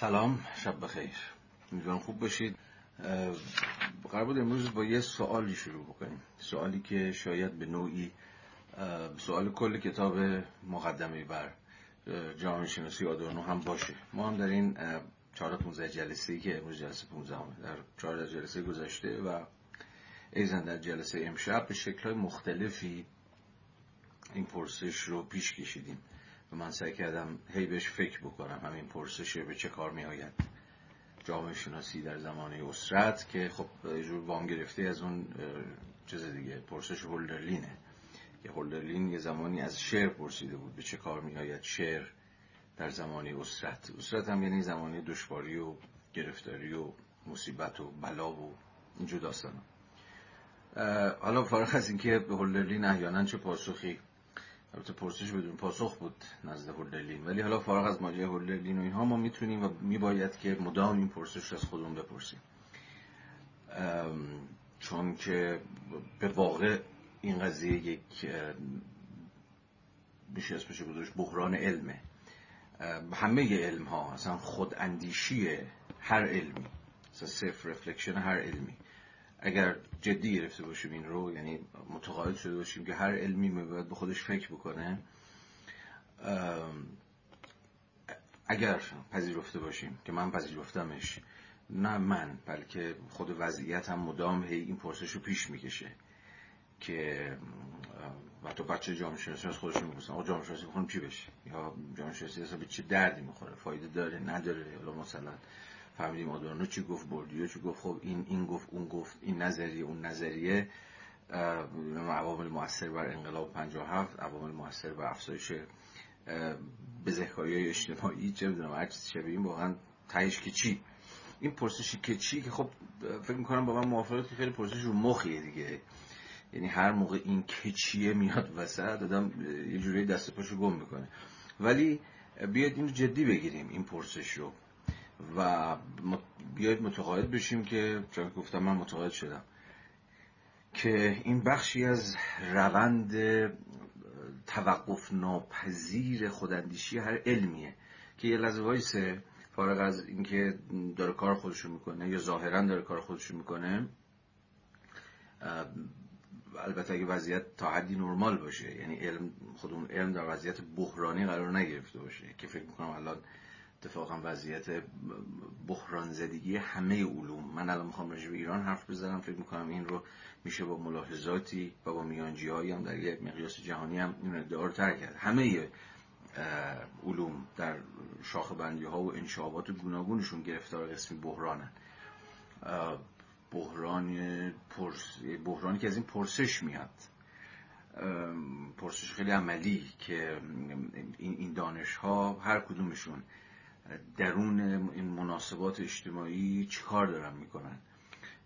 سلام شب بخیر. امیدوارم خوب باشید. قرار بود امروز با یه سوالی شروع بکنیم. سوالی که شاید به نوعی سوال کل کتاب مقدمه بر جامعه شناسی آدورنو هم باشه. ما هم در این 4 15 جلسه ای که امروز جلسه 15 همه در 4 جلسه گذشته و ایزن در جلسه امشب به شکل مختلفی این پرسش رو پیش کشیدیم. من سعی کردم هی بهش فکر بکنم همین پرسشه به چه کار می آید جامعه شناسی در زمان اسرت که خب جور وام گرفته از اون چیز دیگه پرسش هولدرلینه. که هولدرلین یه زمانی از شعر پرسیده بود به چه کار می آید شعر در زمانی اسرت. اسرت هم یعنی زمانی دشواری و گرفتاری و مصیبت و بلا و اینجور داستان حالا فارغ از اینکه به هولدرلین احیانا چه پاسخی البته پرسش بدون پاسخ بود نزد هولدرلین ولی حالا فارغ از ماجرای هولدرلین و اینها ما می‌تونیم و میباید که مدام این پرسش از خودمون بپرسیم. چون که به واقع این قضیه یک میشه اسمش گذاشت بحران علمه. همه علم ها اصلا خود اندیشی هر علمی اصلا self reflection هر علمی اگر جدی گرفته باشیم این رو یعنی متقاعد شده باشیم که هر علمی باید به خودش فکر بکنه اگر پذیرفته باشیم که من پذیرفتمش نه من بلکه خود وضعیت هم مدام هی این پرسش رو پیش می‌کشه که حتی بچه جامعه شناسی از خودشون می‌پرسن آقا جامعه شناسی بخونم چی بشه؟ یا جامعه شناسی به چه دردی می‌خوره؟ فایده داره؟ نداره؟ یا مثلا فهمیدیم آدورنو چی گفت بردیو چی گفت. خب این این گفت اون گفت این نظریه اون نظریه. عوامل موثر بر انقلاب 57 عوامل موثر بر افزایش بزهکاری اجتماعی. چه می‌دونم هر چیز شبیه این واقعا تهش که چی. این پرسشی که چی که خب فکر می‌کنم با من موافقت که خیلی پرسش رو مخیه دیگه. یعنی هر موقع این که میاد وسط آدم یه جوری دست پاشو گم می‌کنه. ولی بیاید این رو جدی بگیریم این پرسش رو. و بیاید متقاعد بشیم که چون گفتم من متقاعد شدم. که این بخشی از روند توقف ناپذیر خوداندیشی هر علمیه که یه لحظه وایسه فارغ از اینکه داره کار خودشو می‌کنه یا ظاهرا داره کار خودشو می‌کنه البته اگه وضعیت تا حدی نرمال باشه یعنی علم خودمون علم در وضعیت بحرانی قرار نگرفته باشه که فکر می‌کنم الان اتفاقا وضعیت بحران زدگی همه علوم. من الان می‌خوام راجع به ایران حرف بزنم. فکر می‌کنم این رو میشه با ملاحظاتی و با میانجی هم در یک مقیاس جهانی هم این ادعا رو تر کرد. همه علوم در شاخ بندی ها و انشابات گوناگونشون گرفتار قسمی بحرانن. بحران پرس... بحرانی که از این پرسش میاد. پرسش خیلی عملی که این دانش ها هر کدومشون درون این مناسبات اجتماعی چیکار دارن می‌کنن؟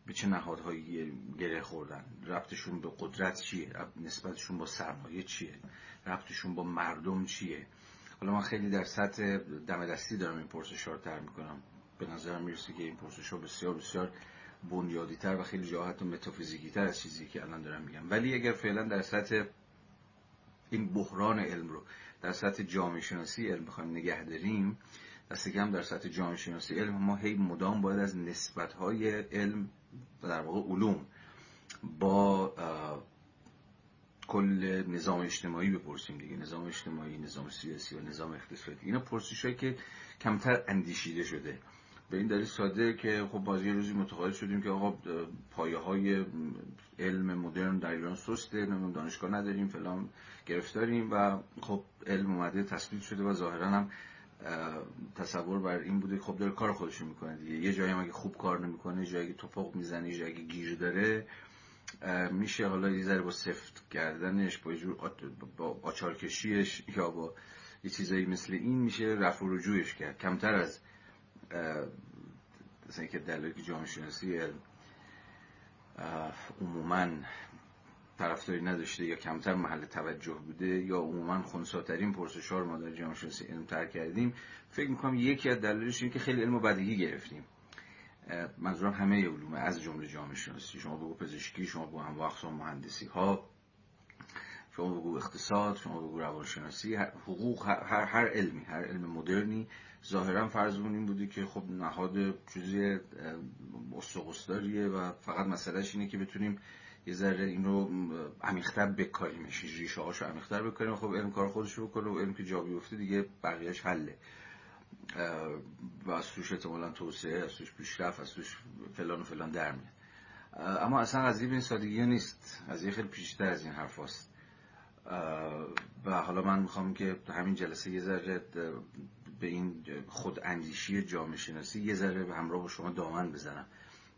به چه نهادهایی گره خوردن؟ ربطشون به قدرت چیه؟ نسبتشون با سرمایه چیه؟ ربطشون با مردم چیه؟ حالا من خیلی در سطح دم دستی دارم این پرسش رو تر می‌کنم. به نظرم می‌رسه که این پرسش بسیار بسیار بنیادی تر و خیلی جا حتی متافیزیکی تر از چیزی که الان دارم میگم. ولی اگر فعلا در سطح این بحران علم رو در سطح جامعه شناسی علم بخوایم نگه داریم دست کم در سطح جامعه شناسی علم. ما هی مدام باید از نسبت های علم در واقع علوم با کل نظام اجتماعی بپرسیم دیگه. نظام اجتماعی نظام سیاسی و نظام اقتصادی. اینا پرسش که کمتر اندیشیده شده. به این دلیل ساده که خب بازی روزی متقاعد شدیم که آقا پایه های علم مدرن در ایران سسته دانشگاه نداریم فلان گرفتاریم و خب علم اومده تثبیت شده و ظاهرا هم تصور بر این بوده خب داره کار خودشو می‌کنه دیگه. یه جایی هم اگه خوب کار نمی‌کنه جایی توفق می‌زنه جایی اگه گیر داره میشه حالا یه ذره با سفت کردنش با جور با آچار کشیش یا با یه چیزایی مثل این میشه رفع و رجوعش کرد. کمتر از مثلا که که جامعه شناسی عموما طرفداری نداشته یا کمتر محل توجه بوده یا عموما خونساترین پرسش ها رو ما در جامعه شناسی علم تر کردیم فکر می‌کنم یکی از دلایلش اینه که خیلی علم بدیهی گرفتیم. منظورم همه علوم از جمله جامعه شناسی شما بگو پزشکی شما بگو هم اقسام مهندسی ها شما بگو اقتصاد شما بگو روانشناسی حقوق هر, هر علمی هر علم مدرنی. ظاهرا فرضمون این بوده که خب نهاد چیزی استقصداریه و فقط مسئلهش اینه که بتونیم یه ذره این رو عمیق‌تر بکاریمش. ریشه هاشو عمیق‌تر بکاریم. خب علم کار خودش رو بکنه و علم که جا بیفته دیگه بقیهش حله. و از توش احتمالا توسعه از توش پیشرفت از توش فلان و فلان در میاد. اما اصلا به این سادگی نیست. قضیه خیلی پیشتر از این حرف هست. و حالا من می‌خوام که همین جلسه یه ذره به این خود اندیشی جامعه شناسی یه ذره همراه با شما دامن بزنم.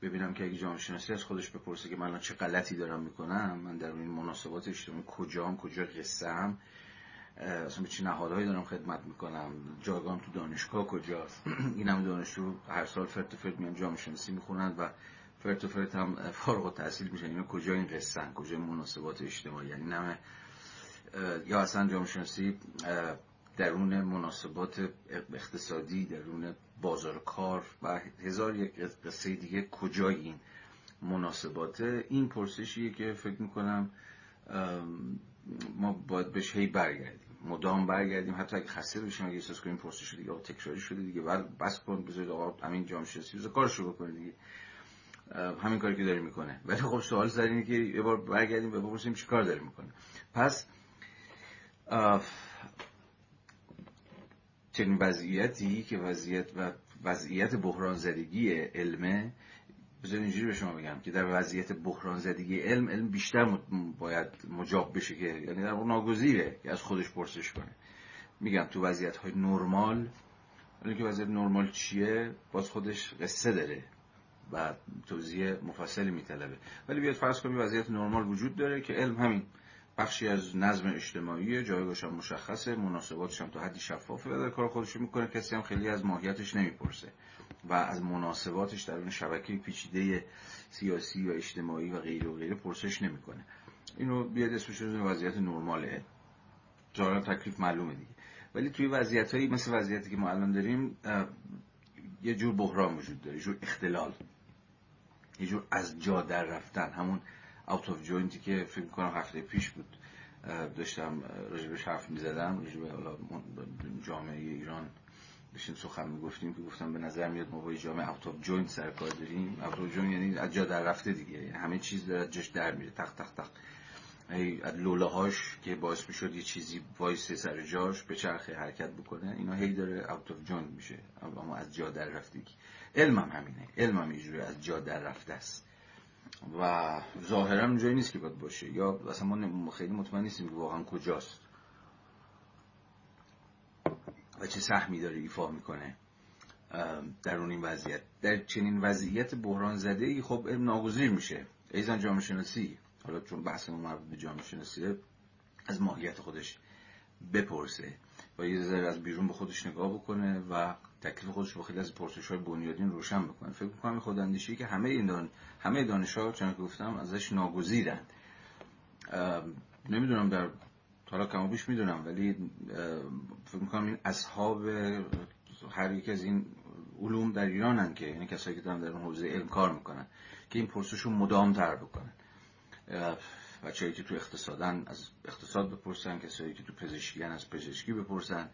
ببینم که اگه جامعه شناسی از خودش بپرسه که من چه غلطی دارم می‌کنم من در این مناسبات اجتماعی کجام کجا قصه اصلا به چه نهادهایی دارم خدمت می‌کنم جایگاهم تو دانشگاه کجاست. این هم دانشجو هر سال فرد فرد میان جامعه شناسی می‌خونند و فرد فرد هم فارغ التحصیل میشن. اینا کجا این قصه کجا مناسبات اجتماعی؟ یعنی نمه یا اصلا جامعه شناسی درون مناسبات اقتصادی درون بازار کار و هزار یک قصه دیگه کجای این مناسبات این پرسشیه که فکر می‌کنم ما باید بهش هی برگردیم. مدام برگردیم. حتی اگه خسته بشیم اگه احساس کنیم پرسش دیگه تکراری شده دیگه. بعد بس کن بذارید آقا همین جامعه شناسی بذار کارشو بکنه دیگه. همین کاری که داری می‌کنه. ولی خب سوال سر که یه بار برگردیم و بپرسیم چیکار داری می‌کنه. پس چنین وضعیتی که وضعیت و وضعیت بحران زدگی علمه بذار اینجوری به شما بگم که در وضعیت بحران زدگی علم علم بیشتر باید مجاب بشه که یعنی در ناگزیره که از خودش پرسش کنه. میگم تو وضعیت های نرمال ولی که وضعیت نرمال چیه؟ باز خودش قصه داره و توضیح مفصلی میطلبه. ولی بیاد فرض کنیم وضعیت نرمال وجود داره که علم همین بخشی از نظم اجتماعی جایگاهش هم مشخصه مناسباتش هم تا حدی شفافه و در کار خودش می‌کنه. کسی هم خیلی از ماهیتش نمی‌پرسه و از مناسباتش در اون شبکه پیچیده سیاسی و اجتماعی و غیره و غیره پرسش نمی‌کنه. اینو بیاد اسمش رو وضعیت نرماله. ظاهرا تکلیف معلومه دیگه. ولی توی وضعیت هایی مثل وضعیتی که ما الان داریم یه جور بحران وجود داره یه جور اختلال یه جور از جا در رفتن. همون out of joint ی که فکر کنم هفته پیش بود داشتم راجبش حرف می‌زدم راجب جامعه ایران بشین سخن می‌گفتیم که گفتم به نظر میاد ما با جامعه out of joint سر کار داریم. out of joint یعنی از جا در رفته دیگه یعنی همه چیز داره جاش در میره. تخت تخت تخت. از لولاهاش که باعث می‌شد یه چیزی وایسه سر جاش به چرخه حرکت بکنه اینا هی داره out of joint میشه. اما از جا در رفتگی. علم هم همینه علم هم از جا در رفته است. و ظاهرا جایی نیست که باید باشه. یا اصلا ما خیلی مطمئن نیستیم که واقعا کجاست. و چه سهمی داره ایفا می‌کنه. در اون این وضعیت. در چنین وضعیت بحران زده ای خب ناگزیر میشه. ایزان جامعه شناسی حالا چون بحث ما مربوط به جامعه شناسیه از ماهیت خودش بپرسه و یه ذره از بیرون به خودش نگاه بکنه و تکلیف خودش با خیلی از پرسش های بنیادین روشن بکنه فکر می‌کنم خود اندیشی که همه این دان... همه دانش ها چون گفتم ازش ناگزیرند. نمی‌دونم در حالا کم بیش می‌دونم ولی فکر می‌کنم این اصحاب هر یک از این علوم در ایرانن که یعنی کسایی که در اون حوزه علم کار می‌کنن که این پرسش رو مدام تر بکنن بچه‌ای که تو اقتصادن از اقتصاد بپرسن کسایی که تو پزشکی از پزشکی بپرسن.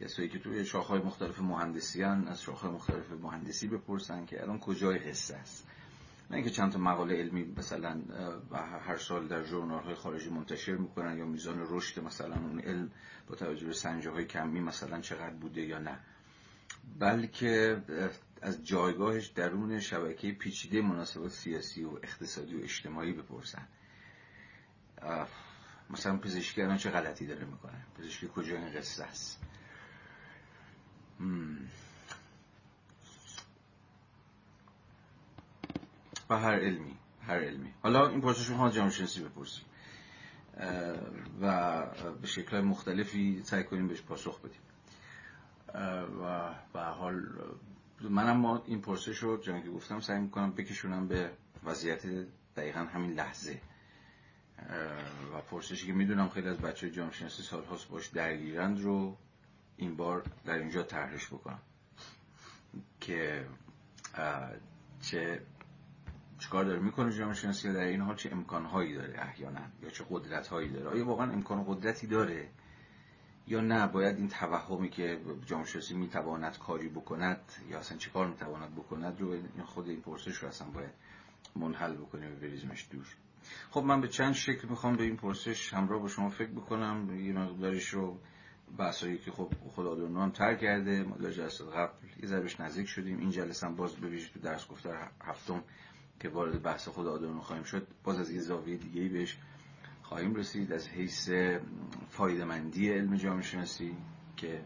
کسایی که توی شاخهای مختلف مهندسی از شاخهای مختلف مهندسی بپرسن که الان کجای قصه است. نه اینکه چند تا مقاله علمی مثلا هر سال در ژورنال های خارجی منتشر می‌کنن یا میزان رشد مثلا اون علم با توجه به سنجه های کمی مثلا چقدر بوده یا نه. بلکه از جایگاهش درون شبکه پیچیده مناسبات سیاسی و اقتصادی و اجتماعی بپرسن. مثلا پزشکی الان چه غلطی داره می‌کنه؟ پزشکی کجا این قصه است؟ و هر علمی هر علمی. حالا این پرسش رو جامعه شناسی بپرسیم. و به شکل مختلفی سعی کنیم بهش پاسخ بدیم. و به حال منم ما این پرسش رو که گفتم سعی می‌کنم بکشونم به وضعیت دقیقا همین لحظه. و پرسشی که می‌دونم خیلی از بچه جامعه شناسی سال هاست باش درگیرند رو این بار در اینجا طرحش بکنم. که چه چیکار داره؟ می‌کنه جامعه شناسی در این حال چه امکانهایی داره احیانا؟ یا چه قدرت هایی داره؟ آیا واقعا امکان قدرتی داره؟ یا نه؟ باید این توهمی که جامعه شناسی می‌تواند کاری بکند یا اصلا چه کار می‌تواند بکند رو خود این پرسش رو اصلا باید منحل بکنیم و بریزمش دور خب من به چند شکل می‌خوام به این پرسش همراه با شما فکر بکنم. یه مقدارش رو بحثایی که خب خدا هم تر کرده ما جلسه قبل یه ذربش نزدیک شدیم. این جلسه هم باز ببینید تو درس گفتار هفتم که وارد بحث خدا آدورنو خواهیم شد باز از یه زاویه دیگه ای بهش خواهیم رسید. از حیث فایدمندی علم جامعه شناسی که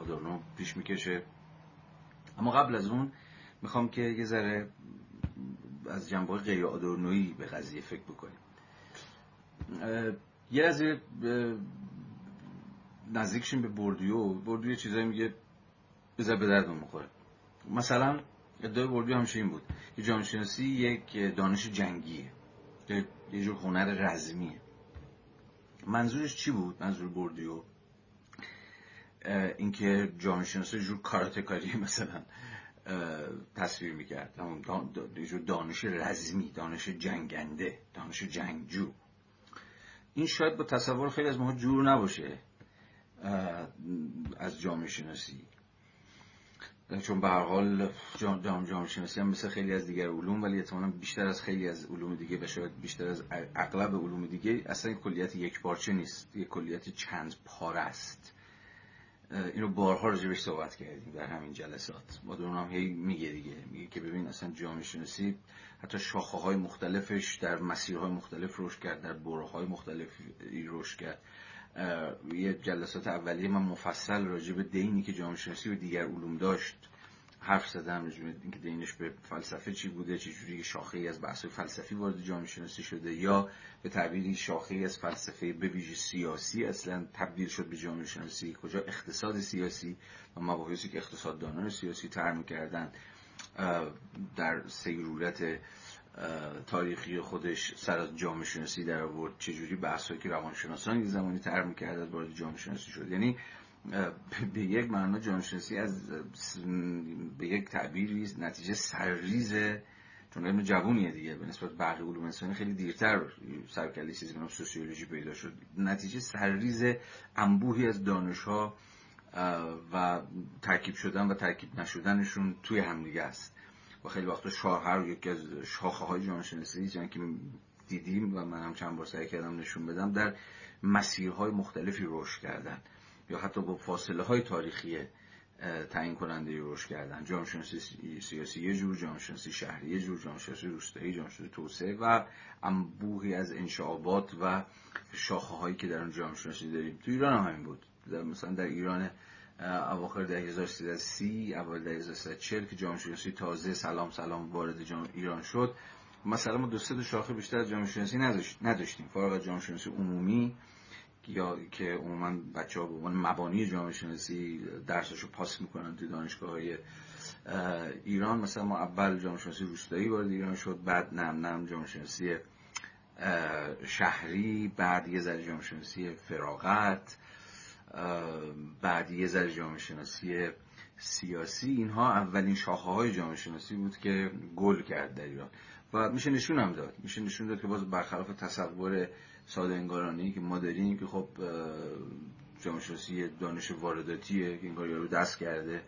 آدورنو پیش می‌کشه. اما قبل از اون می‌خوام که یه ذره از جنبه غیر آدورنویی به قضیه فکر بکنیم. یه از نزدیکشیم به بردیو. بردیو چیزایی میگه بذار به دردم می‌خوره مثلا ادعای بردیو همیشه این بود. که جامعه شناسی یک دانش جنگیه. یه جور هنر رزمیه. منظورش چی بود؟ منظور بردیو؟ اینکه جامعه شناسی جور کاراتکاری مثلا تصویر می‌کرد. جور دانش رزمی دانش جنگنده دانش جنگجو. این شاید با تصور خیلی از ما جور نباشه. از جامعه شناسی. چون به هر حال جامعه شناسی هم مثل خیلی از دیگر علوم ولی احتمالاً بیشتر از خیلی از علوم دیگه و شاید بیشتر از اغلب علوم دیگه اصلا یک کلیت یک پارچه نیست. یک کلیت چند پاره است. اینو بارها راجبش صحبت کردیم در همین جلسات. دون هم هی میگه دیگه. میگه که ببین اصلا جامعه شناسی حتی شاخه های مختلفش در مسیرهای مختلف رشد کرد در بره های مختلفی رشد کرد. یه جلسات اولیه من مفصل راجع به دینی که جامعه شناسی و دیگر علوم داشت حرف زدم راجع به اینکه دینش به فلسفه چی بوده چه جوری شاخه ای از بحث فلسفی وارد جامعه شناسی شده یا به تعبیری شاخه ای از فلسفه به ویژه سیاسی اصلا تبدیل شد به جامعه شناسی کجا؟ اقتصاد سیاسی و مباحثی که اقتصاددانان سیاسی طرح می‌کردن در سیرورت تاریخی خودش سر از جامعه شناسی در آورد. چجوری بحثایی که روانشناسان یه زمانی طرح می‌کرد از وارد جامعه شناسی شد؟ یعنی به یک معنا جامعه شناسی از به یک تعبیری نتیجه سرریز چون علم جوونیه دیگه. به نسبت بقیه علوم انسانی خیلی دیرتر سرکلی چیزی به سوسیولوژی پیدا شد. نتیجه سرریز انبوهی از دانش‌ها و ترکیب شدن و ترکیب نشدنشون توی همدیگه است. و خیلی وقتا شاهر یکی از شاخه های جامعه شناسی که دیدیم و من هم چند بار سعی کردم نشون بدم در مسیرهای مختلفی رشد کردن یا حتی با فاصله های تاریخی تعیین کننده رشد کردن. جامعه شناسی سیاسی یه جور جامعه شناسی شهری یه جور جامعه شناسی روستایی جامعه شناسی توسعه و انبوهی از انشعابات و شاخه هایی که در اون جامعه شناسی داریم. تو ایران هم همین بود. مثلا در ایران اواخر دهه 1330 اول دهه 1340 که جامعه شناسی تازه سلام سلام وارد ایران شد. مثلا ما دو سه شاخه بیشتر از جامعه شناسی نداشتیم. فارغ از جامعه شناسی عمومی یا که عموما بچه ها به عنوان مبانی جامعه شناسی درسشو پاس می‌کنن توی دانشگاه های ایران. مثلا ما اول جامعه شناسی روستایی وارد ایران شد بعد نم نم جامعه شناسی شهری بعد یه ذره جامعه شناسی فراغت. بعد یه ذره جامعه شناسی سیاسی اینها اولین شاخه های جامعه شناسی بود که گل کرد در ایران. و میشه نشون هم داد. میشه نشون داد که باز برخلاف تصور ساده انگارانی که ما داریم که خب جامعه شناسی دانش وارداتیه که انگار رو دست کرده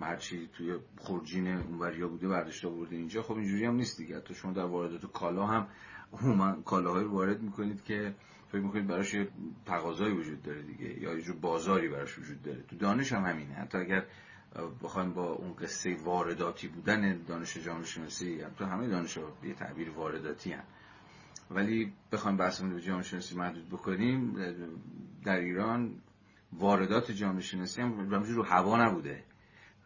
هرچی توی خورجین اونوریا بوده برداشته برده اینجا خب اینجوری هم نیست دیگه. تو شما در واردات کالا هم عموما کالاهایی وارد می‌کنید که فکر می‌کنید براش یه تقاضایی وجود داره دیگه یا یه بازاری براش وجود داره. تو دانش هم همینه. حتی اگر بخوایم با اون قصه وارداتی بودن دانش جامعه شناسی تو همه دانش یه تعبیر وارداتی هم ولی بخوایم بحثمون به جامعه شناسی محدود بکنیم در ایران واردات جامعه شناسی هم رو هوا نبوده.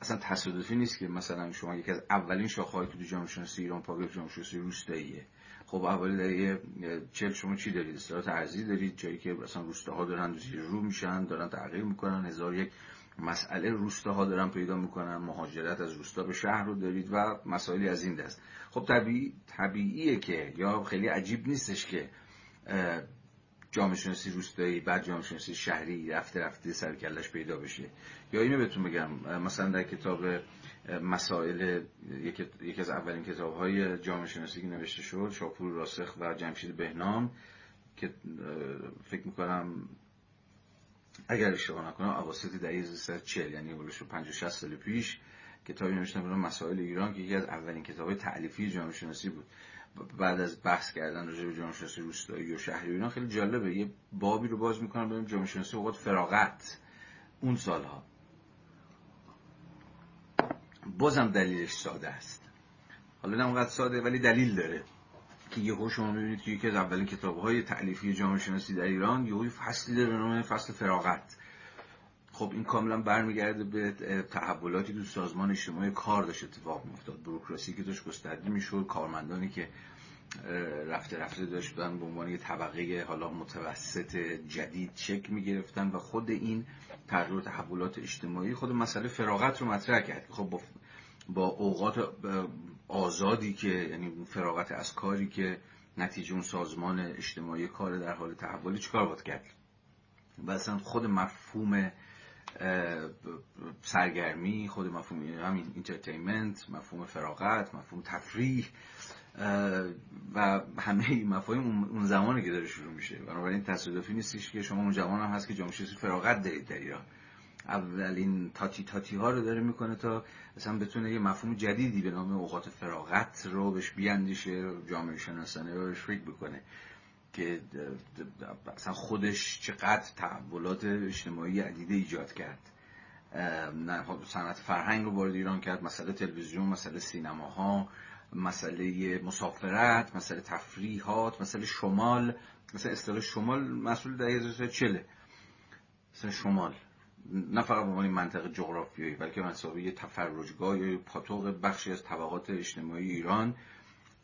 اصلا تصادفی نیست که مثلا شما یکی از اولین شاخه‌ای که تو جامعه شناسی ایران پا جامعه شناسی روستاییه. خب اولی در چل شما چی دارید اصطلاحات ارزی دارید جایی که مثلا روستاها دارن زیر رو میشن دارن تغییر می‌کنن. هزار یک مسئله روستاها دارن پیدا می‌کنن. مهاجرت از روستا به شهر رو دارید و مسائلی از این دست. خب طبیعی طبیعیه که یا خیلی عجیب نیستش که جامعه شناسی روستایی بعد جامعه شناسی شهری رفته رفته سرکلش پیدا بشه. یا اینو بهتون بگم. مثلا در کتاب مسائل یکی از اولین کتاب های جامعه شناسی که نوشته شد شاپور راسخ و جمشید بهنام که فکر می‌کنم اگر اشتباه نکنم اواسط دهه 1340 یعنی حدود 50 60 سال پیش کتابی نوشتم به مسائل ایران که یکی از اولین کتابهای تعلیفی جامعه شناسی بود. بعد از بحث کردن راجع به جامعه شناسی روستایی و شهری ایران خیلی جالبه. یه بابی رو باز می‌کنم ببینیم جامعه شناسی اوقات فراغت اون سالها. بازم دلیلش ساده است. حالا نه اونقدر ساده ولی دلیل داره. که یهو شما می‌بینید که یکی از اولین کتابهای تعلیفی جامعه شناسی در ایران یهو فصلی داره به نام فصل فراغت. خب این کاملا برمیگرده به تحولاتی که سازمان اجتماعی کار داشت اتفاق میافتاد. بروکراسی که داشت گسترده می‌شد کارمندانی که رفته رفته داشتن به عنوان یه طبقه حالا متوسط جدید چک می‌گرفتن و خود این تغییر و تحولات اجتماعی خود مسئله فراغت رو مطرح کرد. خب با, با اوقات آزادی که یعنی فراغت از کاری که نتیجه اون سازمان اجتماعی کار در حال تحولی چیکار باید کرد؟ و اصلا خود مفهوم سرگرمی خود مفهوم همین انترتینمنت مفهوم فراغت مفهوم تفریح و همه این مفاهیم اون زمانی که داره شروع میشه. بنابراین تصادفی نیستش که شما اون زمان هم هست که جامعه فراغت دارید در ایران. اولین تاتی تاتی ها رو داره می‌کنه تا اصلا بتونه یه مفهوم جدیدی به نام اوقات فراغت رو بهش بیاندیشه جامعه شناسانه رو فکر بکنه که اصلا خودش چقدر تحولات اجتماعی عدیده ایجاد کرد. خب صنعت فرهنگ رو وارد ایران کرد مسئله تلویزیون مسئله سینماها مسئله مسافرت مسئله تفریحات مسئله شمال مثلا اصطلاح شمال مسئول در چله مثلا شمال. نه فقط به عنوان منطقه جغرافیایی بلکه مسابقه یه تفرجگاه یا پاتوق بخشی از طبقات اجتماعی ایران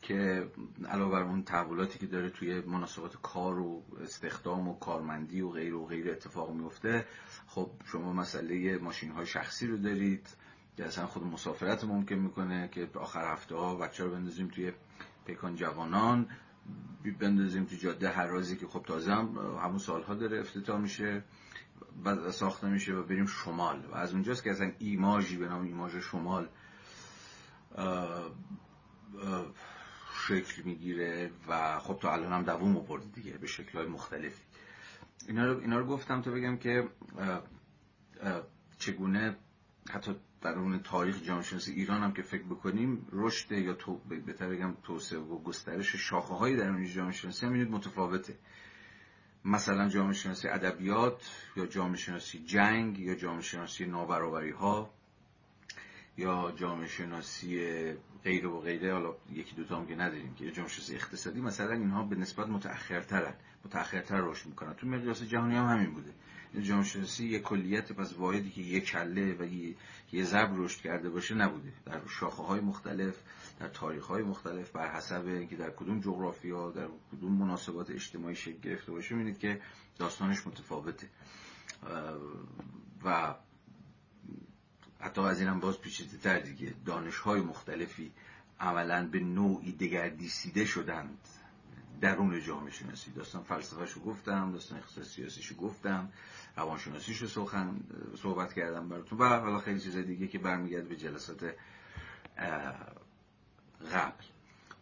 که علاوه بر اون تحولاتی که داره توی مناسبات کار و استخدام و کارمندی و غیر و غیر اتفاق میفته خب شما مسئله ماشین های شخصی رو دارید که اصلا خود مسافرت ممکن می‌کنه که آخر هفته ها بچه رو بندازیم توی پیکان جوانان بندازیم توی جاده هر رازی که خب تازه هم همون سالها داره افتتاح میشه. ساخته میشه و بریم شمال. و از اونجاست که اصلا ایماژی به نام ایماژ شمال شکل می‌گیره و خب تا الان هم دووم برده دیگه به شکلهای مختلفی. اینا رو, اینا رو گفتم تا بگم که چگونه حتی در اون تاریخ جامعه شناسی ایران هم که فکر بکنیم رشد یا تو بهتر بگم توسعه و گسترش شاخه هایی در اون جامعه شناسی هم متفاوته. مثلا جامعه شناسی ادبیات یا جامعه شناسی جنگ یا جامعه شناسی نابرابری ها یا جامعه شناسی غیر و غیره حالا یکی دوتا هم که نداریم که شناسی اقتصادی مثلا اینها به نسبت متأخرترن متأخرتر رشد می‌کنن. تو مقیاس جهانی هم همین بوده. شناسی یک کلیت پس واحدی که یک کله و یه زب رشد کرده باشه نبوده. در شاخه های مختلف در تاریخ های مختلف بر حسب اینکه در کدوم جغرافیا در کدوم مناسبات اجتماعی شکل گرفته باشه می‌بینید که داستانش متفاوته. و حتی از اینم باز پیچیده تر دیگه. دانش های مختلفی عملا به نوعی دگردیسیده شدند. درون جامعه شناسی داستان فلسفهشو گفتم داستان اقتصاد سیاسیشو گفتم روانشناسیشو سخن صحبت کردم براتون. و حالا خیلی چیز دیگه که برمیگرده به جلسات قبل.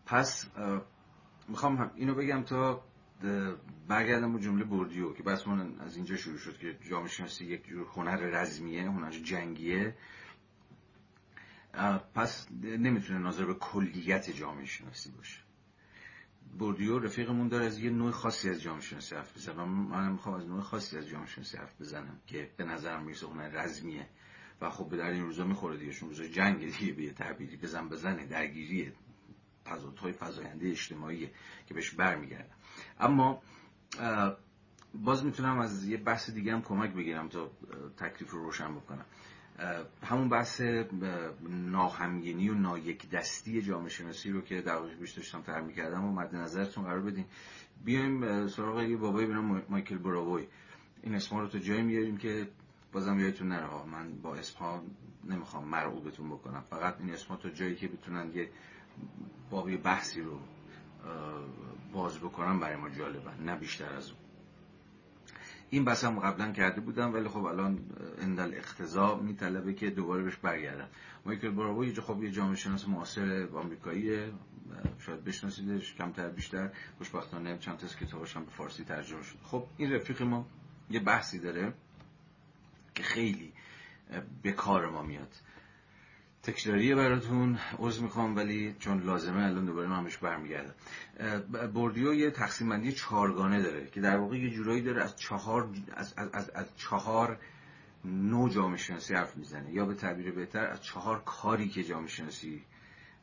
پس می‌خوام اینو بگم تا برگردم به جمله بردیو که بس من از اینجا شروع شد که جامعه شناسی یک جور هنر رزمیه هنر جنگیه. پس نمی‌تونه ناظر به کلیت جامعه شناسی باشه. بردیو رفیقمون داره از یه نوع خاصی از جامعه شناسی حرف بزنم من می‌خوام از نوع خاصی از جامعه شناسی حرف بزنم که به نظرم می‌رسه هنر رزمیه. و خب به در این روزا می‌خوره دیگه چون روزا جنگ دیگه به تعبیری بزن بزنه درگیریه. تضادهای فزاینده اجتماعی که بهش برمیگردم اما باز می‌تونم از یه بحث دیگه هم کمک بگیرم تا تکلیف رو روشن بکنم. همون بحث ناهمگینی و نایک دستی جامعه شناسی رو که در پیش داشتم تر می‌کردم و مد نظرتون قرار بدین. بیایم سراغ یه بابایی بنام مایکل براوی. این اسما رو تا جایی میاریم که بازم یادتون نره. من با اسمها نمی‌خوام مرعوبتون بکنم. فقط این اسمها تا جایی که بتونن یه بابی بحثی رو باز بکنم برای ما جالبه نه بیشتر از اون. این بحث هم قبلا کرده بودم ولی خب الان اندل اقتضا میطلبه که دوباره بهش برگردم. مایکل براوو یه خب یه جامعه شناس معاصر آمریکاییه شاید بشناسیدش کمتر بیشتر. خوشبختانه چند تا کتابش هم به فارسی ترجمه شد. خب این رفیق ما یه بحثی داره که خیلی به کار ما میاد. تکراریه براتون عذر می‌خوام ولی چون لازمه الان دوباره من بهش برمیگردم. بردیو یه تقسیم بندی چهارگانه داره که در واقع یه جورایی داره از چهار از, از, از چهار نوع جامعه شناسی حرف می‌زنه. یا به تعبیر بهتر از چهار کاری که جامعه شناسی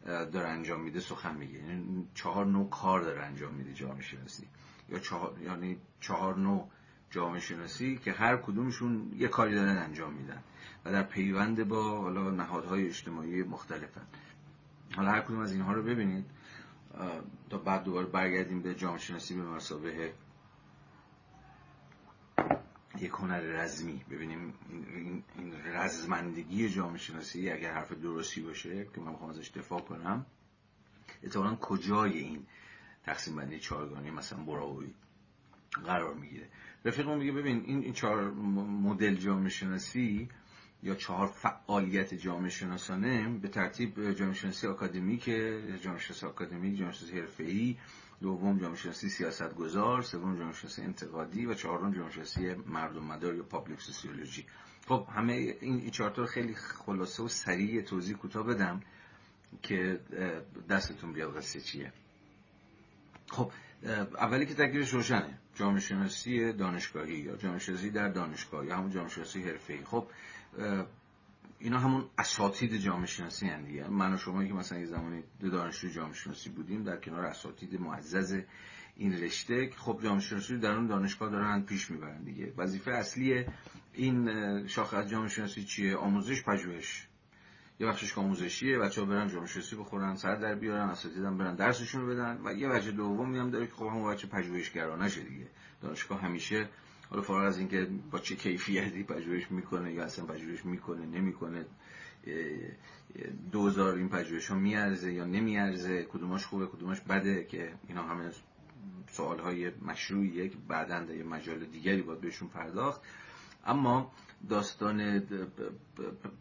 داره انجام میده سخن میگه. یعنی چهار نوع کار داره انجام میده جامعه شناسی یا چهار یعنی چهار نوع جامعه شناسی که هر کدومشون یه کاری دارن انجام میدن. و در پیوند با حالا نهادهای اجتماعی مختلفن. حالا هر کدوم از اینها رو ببینید تا بعد دوباره برگردیم به جامعه شناسی به مسابقه یک هنر رزمی. ببینیم این, این رزمندگی جامعه شناسی اگر حرف درستی باشه که من می‌خوام ازش دفاع کنم اتفاقا کجای این تقسیم بندی چهارگانه مثلا براوی قرار می‌گیره. رفیقم میگه ببین این این چهار مدل جامعه شناسی یا چهار فعالیت جامعه شناسانه به ترتیب جامعه شناسی آکادمیک جامعه شناسی آکادمیک جامعه شناسی حرفه‌ای دوم جامعه شناسی سیاست گذار سوم جامعه شناسی انتقادی و چهارم جامعه شناسی مردم مدار یا پابلیک سوسیولوژی خب همه این چهار تا خیلی خلاصه و سریع توضیح کوتاه بدم که دستتون بیاد قصه چیه. خب اولی که تکلیفش روشنه. جامعه شناسی دانشگاهی یا جامعه شناسی در دانشگاه یا همون جامعه شناسی حرفه‌ای. خب اینا همون اساتید جامعه شناسی هستند دیگه. من و شما که مثلا یه زمانی دانشجوی جامعه شناسی بودیم در کنار اساتید معزز این رشته خب جامعه شناسی در اون دانشگاه دارن پیش می‌برن دیگه. وظیفه اصلی این شاخه از جامعه شناسی چیه؟ آموزش پژوهش. یه بخشش آموزشیه بچه‌ها برن جامعه شناسی بخورن سر در بیارن اساتیدم برن درسشون بدن. و یه وجه دومی هم داره که خب همون بچه پژوهشگرانه دیگه. دانشگاه همیشه حالا فارغ از اینکه با چه کیفیتی پژوهش می‌کنه یا اصلا پژوهش می‌کنه نمی‌کنه دوزار این پژوهش ها میارزه یا نمیارزه کدوماش خوبه کدوماش بده که اینا همه سوال های مشروعیه که بعدا یه مجال دیگری باید بهشون پرداخت. اما داستان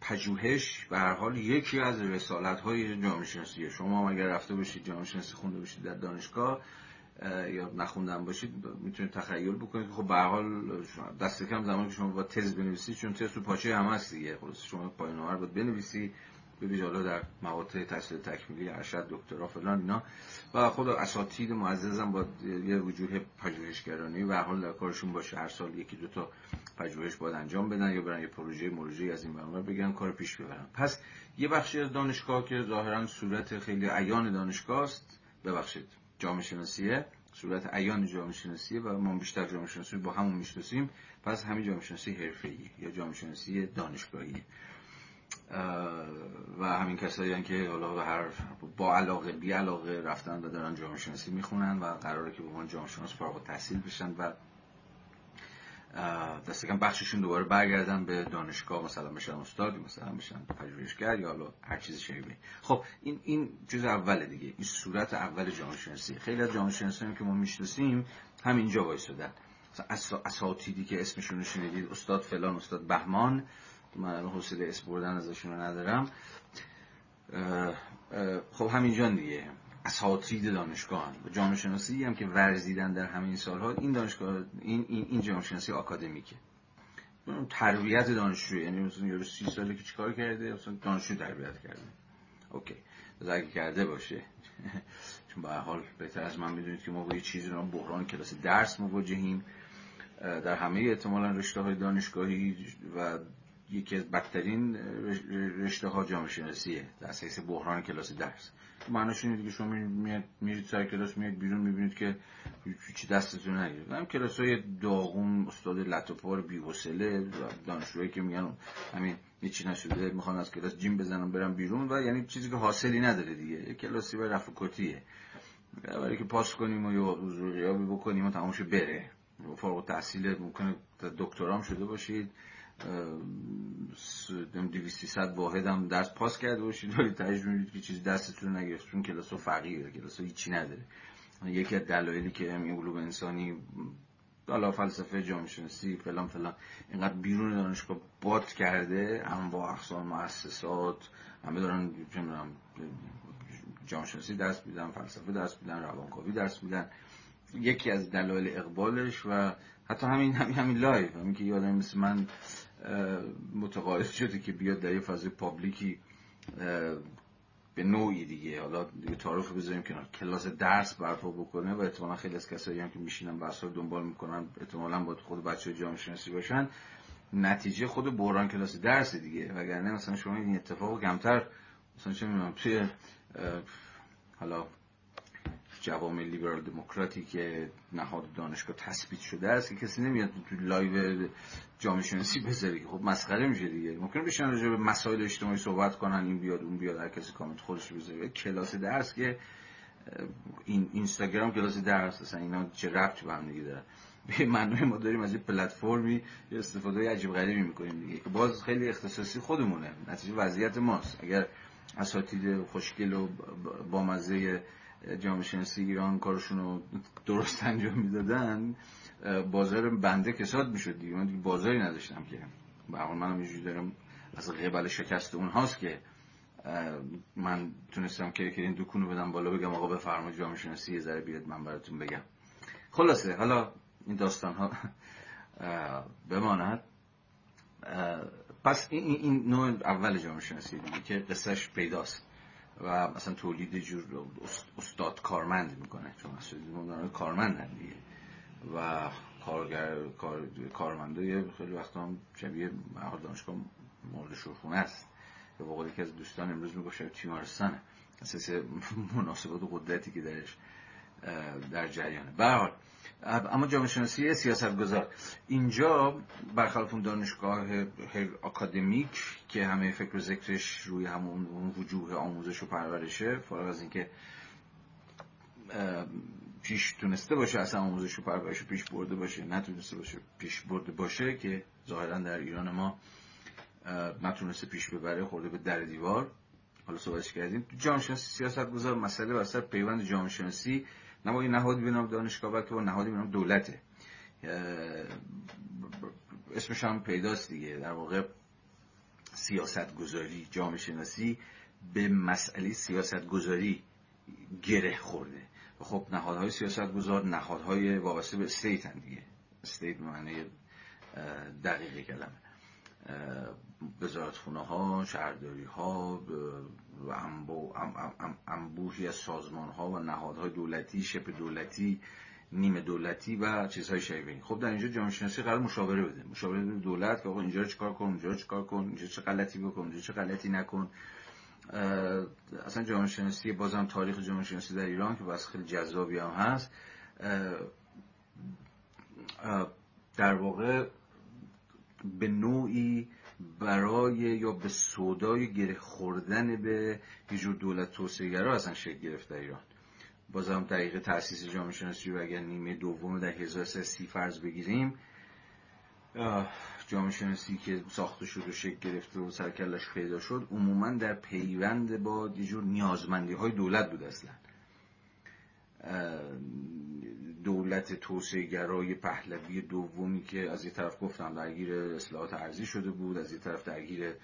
پژوهش به هر حال یکی از رسالت های جامعه شناسیه شما اگر رفته باشید جامعه شناسی خونده باشید در دانشگاه یا نخوندن باشید می‌تونید تخیل بکنید. خب به حال دست کم زمانی که شما با تز بنویسید چون تز تو پاچه هم هست دیگه. خلاص شما پایان باید بنویسی به حالا در مقاطع تحصیل تکمیلی ارشد دکترا فلان اینا. و خود اساتید معززم با یه وجوه پژوهشگرانی. و حال در کارشون باشه هر سال یکی دو تا پژوهش باید انجام بدن یا برن یه پروژه مروجی از این برنامه بگن کار پیش ببرن. پس یه بخشی از دانشگاه که ظاهرا صورت خیلی عیان دانشگاه است ببخشید. جامعه شناسیه صورت عیان جامعه شناسیه و ما بیشتر جامعه شناسی با همون می‌شناسیم. پس همین جامعه شناسی حرفه‌ای یا جامعه شناسی دانشگاهی و همین کسایی که حالا به هر با علاقه بی علاقه رفتن و دارن جامعه شناسی می‌خونن و قراره که به عنوان جامعه شناس فارغ تحصیل بشن و دست کم بخششون دوباره برگردن به دانشگاه مثلا بشن استاد مثلا بشن پژوهشگر یا حالا هر چیز شبیه. خب این این جز اول دیگه. این صورت اول جامعه شناسی خیلی از جامعه شناسی که ما می‌شناسیم همینجا وایسادن. اساتیدی که اسمشون رو شنیدید استاد فلان استاد بهمان. من حوصله اسم بردن ازشون رو ندارم. خب همینجا دیگه. اساتید دانشگاه و جامعه شناسی هم که ورزیدن در همین سالها این دانشگاه این این, این جامعه شناسی آکادمیکه تربیت دانشجو یعنی مثلا یه سی ساله که چیکار کرده مثلا دانشجو تربیت کرده. اوکی. اگه کرده باشه. چون به حال بهتر از من می‌دونید که ما با یه چیزی رو بحران کلاس درس مواجهیم. در همه احتمالا رشته های دانشگاهی و یکی از بدترین رشته ها جامعه شناسیه در اساس بحران کلاس درس. معناش اینه که شما میرید سر کلاس میاد بیرون می‌بینید که چی دستتون نگیرید هم کلاس های داغون استاد لطفار بی‌حوصله دانشجوهایی که میگن همین هیچی نشده می‌خوان از کلاس جیم بزنن برن بیرون و یعنی چیزی که حاصلی نداره دیگه. یه کلاسی برای رفع برای که پاس کنیم و یا غیابی بکنیم و تمامش بره. فارغ تحصیل ممکنه دکترام شده باشید. دویستی صد واحد هم درس پاس کرده باشید. ولی می‌دید که چیزی دستتون نگرفت. چون کلاس فقیره کلاس هیچی نداره. یکی از دلایلی که همین علوم انسانی حالا فلسفه جامعه شناسی فلان فلان اینقدر بیرون دانشگاه باد کرده هم با اقسام مؤسسات همه دارن جامعه شناسی درس میدن فلسفه درس میدن روانکاوی درس میدن. یکی از دلایل اقبالش و حتی همین همین همین live. همین که یه آدم مثل من متقاعد شده که بیاد در یه فضای public ی به نوعی دیگه. حالا دیگه تعارف بذاریم کنار. کلاس درس برپا بکنه و احتمالا خیلی از کسایی هم که میشینن بحث رو دنبال می‌کنن احتمالا با خود بچه جامعه شناسی باشن. نتیجه خود بحران کلاس درس دیگه. وگرنه مثلا شما این اتفاق کمتر. مثلا چه می‌دونم توی حالا جوامع لیبرال دموکراتی که نهاد دانشگاه تثبیت شده است که کسی نمیاد تو live جامعه شناسی بذاره که خب مسخره میشه دیگه. ممکن بشن راجع به مسائل اجتماعی صحبت کنن این بیاد اون بیاد هر کسی کامنت خودش بذاره. کلاس درس که این اینستاگرام کلاس درس اصلا اینا چه ربطی به هم دیگه داره به معنی ما داریم از این پلتفرمی استفاده عجیب غریبی می‌کنیم دیگه که باز خیلی اختصاصی خودمونه. نتیجه وضعیت ماست. اگر اساتید خوشگل و بامزه جامعه شناسی ایران کارشون رو درست انجام می‌دادن بازار بنده کساد می‌شد دیگه. من دیگه بازاری نداشتم که. به حال منم اینجوری دارم از قبل شکست اونهاست که من تونستم که این دکونو بدم بالا بگم آقا بفرما جامعه شناسی یه ذره بیاد من براتون بگم. خلاصه حالا این داستان ها بماند. پس این, این نوع اول جامعه شناسی که قصهش پیداست. و مثلا تولید جور استاد کارمند می‌کنه. چون اصلا کارمند دیگه. و کارگر کار کارمندای خیلی وقتا هم شبیه دانشگاه مورد شورخونه است. به قول که از دوستان امروز می‌گفت شبیه تیمارستانه اساس مناسبات و قدرتی که درش در جریانه. به اما جامعه شناسی سیاست گذار اینجا برخلاف اون دانشگاه اکادمیک که همه فکر و ذکرش روی همون وجوه آموزش و پرورشه فارغ از اینکه پیش تونسته باشه اصلا آموزش و پرورش پیش برده باشه نتونسته باشه پیش برده باشه که ظاهرا در ایران ما نتونسته پیش ببره خورده به در دیوار. حالا صحبتش کردیم. جامعه شناسی سیاست گذار مسئله واسه پیوند جامعه شناسی نه با این نهادی به نام دانشگاه بلکه با نهادی به نام دولته اسمش هم پیداست دیگه. در واقع سیاست گذاری جامعه شناسی به مسئله سیاست گذاری گره خورده. خب نهادهای سیاست گذار نهادهای وابسته به استیت هم دیگه. استیت معنی دقیقی کلمه. وزارتخونه ها شهرداری ها و انبوهی از سازمان ها و نهادهای دولتی شبه دولتی نیمه دولتی و چیزهای شبیه خب در اینجا جامعه شناسی قرار مشاوره بده. مشاوره بده دولت که آقا اینجا چیکار کن اونجا چیکار کن اینجا چه غلطی بکن اینجا چه غلطی نکن. اصلا جامعه شناسی بازم تاریخ جامعه شناسی در ایران که باز خیلی جذابی هم هست در واقع به نوعی برای یا به سودای گره خوردن به یه جور دولت توسعه اصلا شکل گرفت در ایران. بازم دقیقه تاسیس جامعه شناسی رو اگر نیمه دوم در 1330 فرض بگیریم جامعه شناسی که ساخته شد و شکل گرفته و سرکلش پیدا شد عموما در پیوند با یه جور نیازمندی های دولت بود اصلا. دولت توسعه گرای پهلوی دومی که از یه طرف گفتم درگیر اصلاحات ارزی شده بود از یه طرف درگیر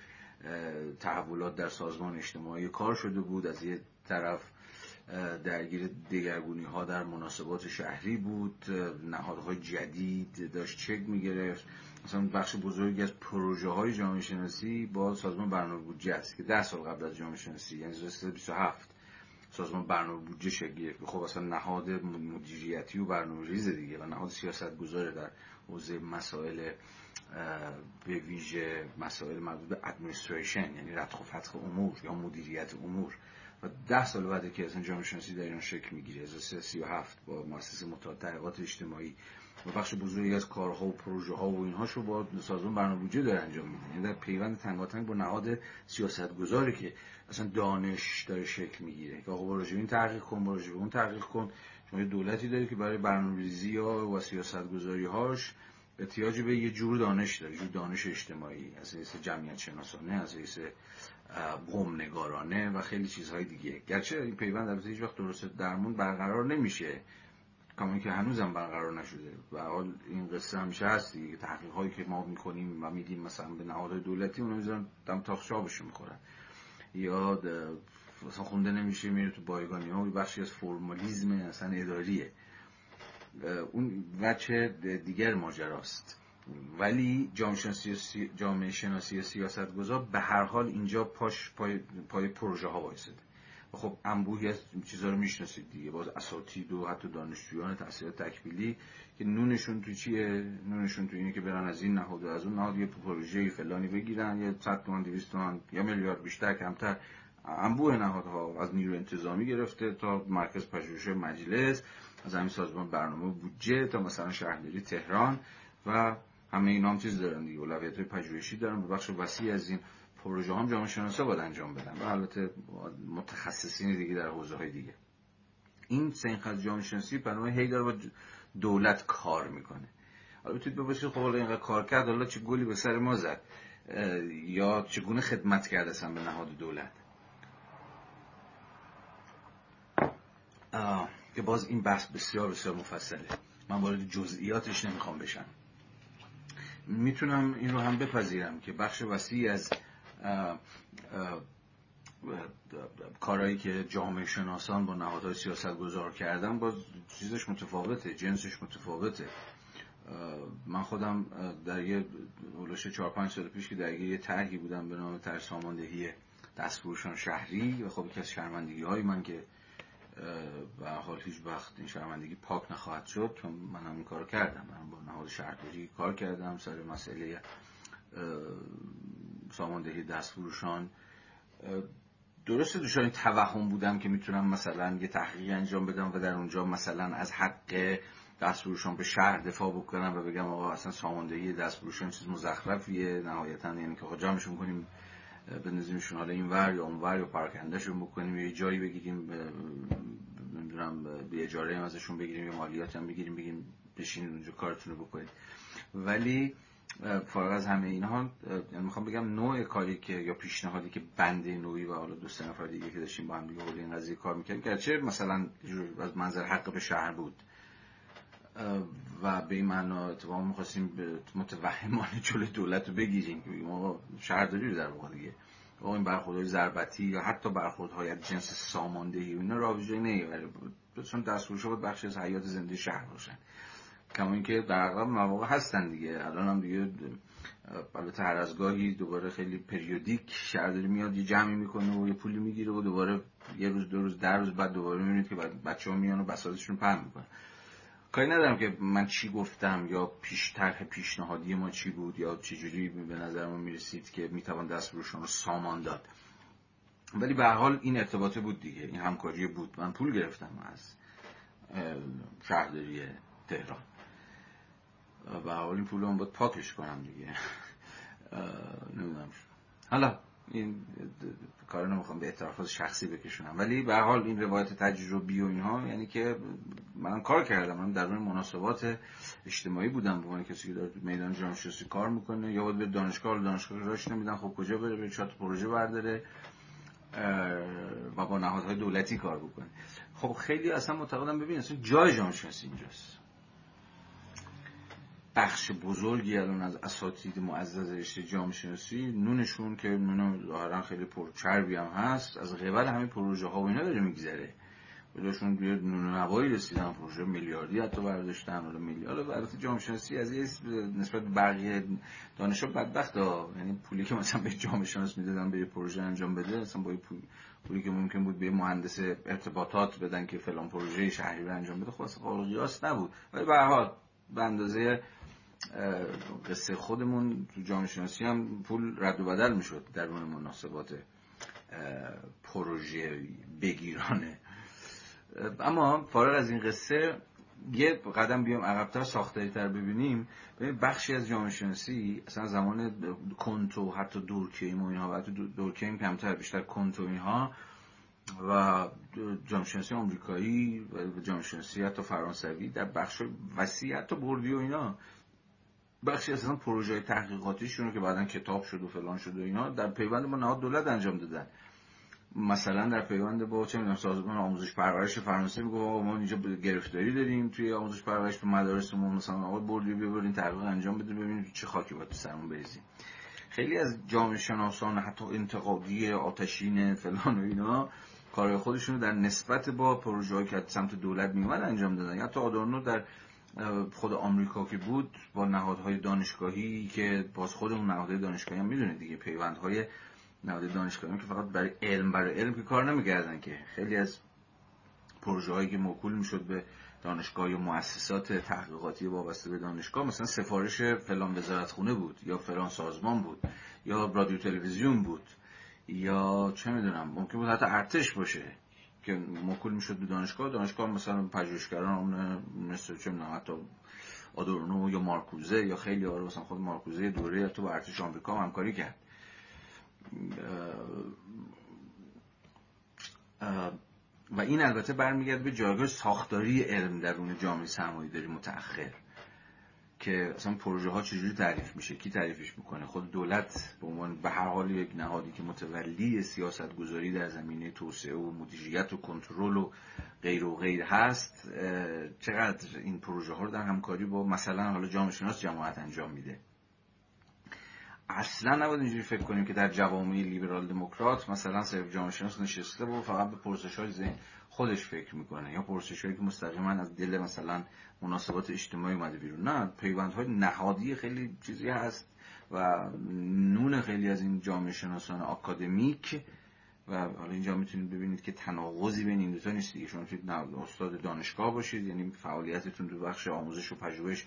تحولات در سازمان اجتماعی کار شده بود از یه طرف درگیر دگرگونی ها در مناسبات شهری بود نهادهای جدید داشت چک می‌گرفت. مثلا بخش بزرگی از پروژه های جامعه شناسی با سازمان برنامه است که ده سال قبل از جامعه شناسی یعنی 27 سازمان برنامه بودجه شکل گرفت خب اصلا نهاد مدیریتی و برنامه ریز دیگه و نهاد سیاست گذاره در حوزه مسائل به ویژه مسائل مربوط به ادمنستریشن یعنی ردخ و فتخ امور یا مدیریت امور. و ده سال بعد که اصلا جامعه شناسی در ایران شکل می‌گیره از 37 با مؤسسه متحد اجتماعی و بخش بزرگی از کارها و پروژه ها و اینها رو با سازمان برنامه بودجه داره انجام میده. یعنی در پیوند تنگاتنگ با نهاد سیاست گذاره که اصلا دانش داره شکل می‌گیره. که آقا راجع این تحقیق کن راجع اون تحقیق کن. شما دولتی داره که برای برنامه‌ریزی یا و سیاست گذاری هاش احتیاج به یه جور دانش داره جور دانش اجتماعی. از حیث جمعیت شناسانه از حیث قوم نگارانه و خیلی چیزهای دیگه. گرچه این پیوند البته هیچ وقت درست درمون برقرار نمیشه. کما که هنوزم برقرار نشده و حال این قصه همیشه هست دیگه. تحقیق هایی که ما می‌کنیم و میدیم مثلا به نهادهای دولتی اونو می‌ذارن دم تاخ شابشون می‌خورن. یا مثلا خونده نمیشه میره تو بایگانی. ها بخشی از فرمالیزم اصلا اداریه. اون وچه دیگر ماجراست. ولی جامعه شناسی, سیاست گذار به هر حال اینجا پاش پای, پای پروژه ها وایسده خب انبوهی از چیزا رو می‌شناسید دیگه باز اساتید و حتی دانشجویان تحصیلات تکمیلی که نونشون تو چیه؟ نونشون تو اینه که برن از این نهاد و از اون نهاد یه پروژه فلانی بگیرن یه 100 تومن 200 تومن یا میلیارد بیشتر کمتر. انبوه نهادها از نیرو انتظامی گرفته تا مرکز پژوهش مجلس از همین سازمان برنامه بودجه تا مثلا شهرداری تهران و همه اینا هم چیز دارن دیگه اولویت های پژوهشی دارن. بخش وسیع از این پروژه هم جامعه شناسا باید انجام بدن و البته متخصصین دیگه در حوزه های دیگه. این سنخ جامعه شناسی برنامه هی داره با دولت کار می‌کنه. حالا بتونید ببینید خب حالا اینقدر کار کرد حالا چه گلی به سر ما زد یا چگونه خدمت کرده اصلا به نهاد دولت؟ که باز این بحث بسیار بسیار مفصله. من وارد جزئیاتش نمی‌خوام بشم. می‌تونم این رو هم بپذیرم که بخش وسیعی از کارهایی که جامعه شناسان با نهادهای سیاست گذار کردن با چیزش متفاوته جنسش متفاوته. من خودم در یه اولش چهار پنج سال پیش که در یه طرحی بودم به نام طرح ساماندهی دستفروشان شهری و خب یکی از شرمندگی های من که به حال هیچ وقت این شرمندگی پاک نخواهد شد چون من هم این کار کردم. من با نهاد شهرداری کار کردم سر مسئله ساماندهی دستفروشان. درسته دچار این توهم بودم که می‌تونم مثلا یه تحقیق انجام بدم و در اونجا مثلا از حق دستفروشان به شهر دفاع بکنم و بگم آقا اصلا ساماندهی دستفروشان چیز مزخرفیه. نهایتا یعنی که جمعشون کنیم بندازیمشون حالا این ور یا اون ور یا پراکندهشون بکنیم یه جایی بگیریم نمی‌دونم به اجاره هم ازشون بگیریم یا مالیات هم بگیریم بگیم بشینید اونجا کارتون رو بکنید. ولی فارغ از همه اینها می‌خوام بگم نوع کاری که یا پیشنهادی که بنده نوعی و حالا دو سه نفر دیگه که داشتیم با هم دیگه این قضیه کار می‌کردیم گرچه مثلا از منظر حق به شهر بود. و به این معنا اتفاقا می‌خواستیم متوهمانه جلو دولت رو بگیریم که ما شهرداری رو در واقع دیگه. آقا این برخوردهای ضربتی یا حتی برخوردهای از جنس ساماندهی و اینا راویجه نیه چون دستفروش بود بخش از حیات زنده شهر باشن. کما اینکه در اغلب مواقع هستن دیگه. الان هم دیگه البته هر از گاهی دوباره خیلی پریودیک شهرداری میاد یه جمعی می‌کنه و یه پولی می‌گیره و دوباره یه روز دو روز در روز بعد دوباره می‌بینید که بچه ها میان و بسازشون پهن می‌کنن. کاری ندارم که من چی گفتم یا پیش طرح پیشنهادی ما چی بود یا چجوری به نظر ما می‌رسید که می‌توان دست رو سامان داد. ولی به حال این ارتباطه بود دیگه. این همکاری بود. من پول گرفتم از شهرداری تهران. به حال این پول باید پاکش کنم دیگه. نمی‌دونم. حالا این کار نمی‌خوام به اعترافات شخصی بکشونم ولی به حال این روایت تجربی و اینها یعنی که منم کار کردم من در اون مناسبات اجتماعی بودم به کسی که داره میدان شناسی کار می‌کنه یا باید به دانشگاه دانشگاه راش نمیدن خب کجا بره به چات پروژه برداره و با نهادهای دولتی کار بکنه. خب خیلی اصلا معتقدم ببین اصلا جای جامعه شناسی اینجاست. بخش بزرگی الان از اساتید معزز رشته جامعه شناسی نونشون که نون ظاهرا خیلی پرچربی هم هست از قبل همین پروژه ها و اینا داره میگذره. بهشون یه نون نوایی رسیدن پروژه میلیاردی حتی برداشتن حالا میلیارد البته جامعه شناسی از نسبت به بقیه دانشجو بدبخت ها. یعنی پولی که مثلا به جامعه شناس می‌دادن به پروژه انجام بده مثلا با پول پولی که ممکن بود به مهندس ارتباطات بدن که فلان پروژه شهری رو انجام بده خب اصلا قیاس نبود. ولی به هر حال به اندازه قصه خودمون تو جامعه شناسی هم پول رد و بدل می‌شد در اون مناسبات پروژه بگیرانه اما فارغ از این قصه یه قدم بیام عقبتر ساختاری تر ببینیم. ببین بخشی از جامعه شناسی اصلا زمان کنتو حتی دورکیم و اینها و حتی دورکیم کمتر بیشتر کنتو اینها و جامعه شناسی آمریکایی و جامعه شناسی حتی فرانسوی در بخش وسیع حتی بردی و اینا. بخشی از پروژه تحقیقاتیشون که بعدا کتاب شد و فلان شد و اینا در پیوند با نهاد دولت انجام دادن. مثلا در پیوند با چه می‌دونم سازمان آموزش پرورش فرانسه میگه ما اینجا گرفتاری داریم توی آموزش پرورش تو مدارسمون مثلا آقا بردی ببرین تحقیق انجام بده ببینید چه خاکی باید سرمون بریزیم. خیلی از جامعه شناسان حتی انتقادی آتشین فلان و اینا کارهای خودشون رو در نسبت با پروژه‌ای که سمت دولت میومد انجام دادن. یا تا آدورنو در خود آمریکا که بود با نهادهای دانشگاهی که باز خود اون نهادهای دانشگاهی هم می‌دونید دیگه پیوندهای نهاد دانشگاهی که فقط برای علم برای علم که کار نمی‌کردن که. خیلی از پروژه هایی که موکول می‌شد به دانشگاه یا مؤسسات تحقیقاتی وابسته به دانشگاه مثلا سفارش فلان وزارتخونه بود یا فلان سازمان بود یا رادیو تلویزیون بود. یا چه می‌دونم ممکن بود حتی ارتش باشه که موکول می‌شد به دانشگاه دانشگاه مثلا پژوهشگران مثل چه می‌دونم حتی آدورنو یا مارکوزه یا خیلی ها مثلا خود مارکوزه دوره تو ارتش آمریکا همکاری کرد. و این البته برمیگرده به جایگاه ساختاری علم درون جامعه سرمایه داری متأخر. که اصلا پروژه ها چجوری تعریف میشه؟ کی تعریفش می‌کنه؟ خود دولت به عنوان به هر حال یک نهادی که متولی سیاست گذاری در زمینه توسعه و مدیریت و کنترل و غیر و غیر هست چقدر این پروژه ها رو در همکاری با مثلا حالا جامعه شناس جماعت انجام میده؟ اصلا نباید اینجوری فکر کنیم که در جوامع لیبرال دموکرات مثلا صرف جامعه شناس نشسته و فقط به پرسش های ذهن خودش فکر می‌کنه یا پرسش هایی که مستقیما از دل مثلا مناسبات اجتماعی اومده بیرون. نه پیوندهای نهادی خیلی چیزی هست و نون خیلی از این جامعه شناسان آکادمیک و حالا اینجا می‌تونید ببینید که تناقضی بین این دوتا نیست دیگه. شما می‌تونید استاد دانشگاه باشید یعنی فعالیتتون تو بخش آموزش و پژوهش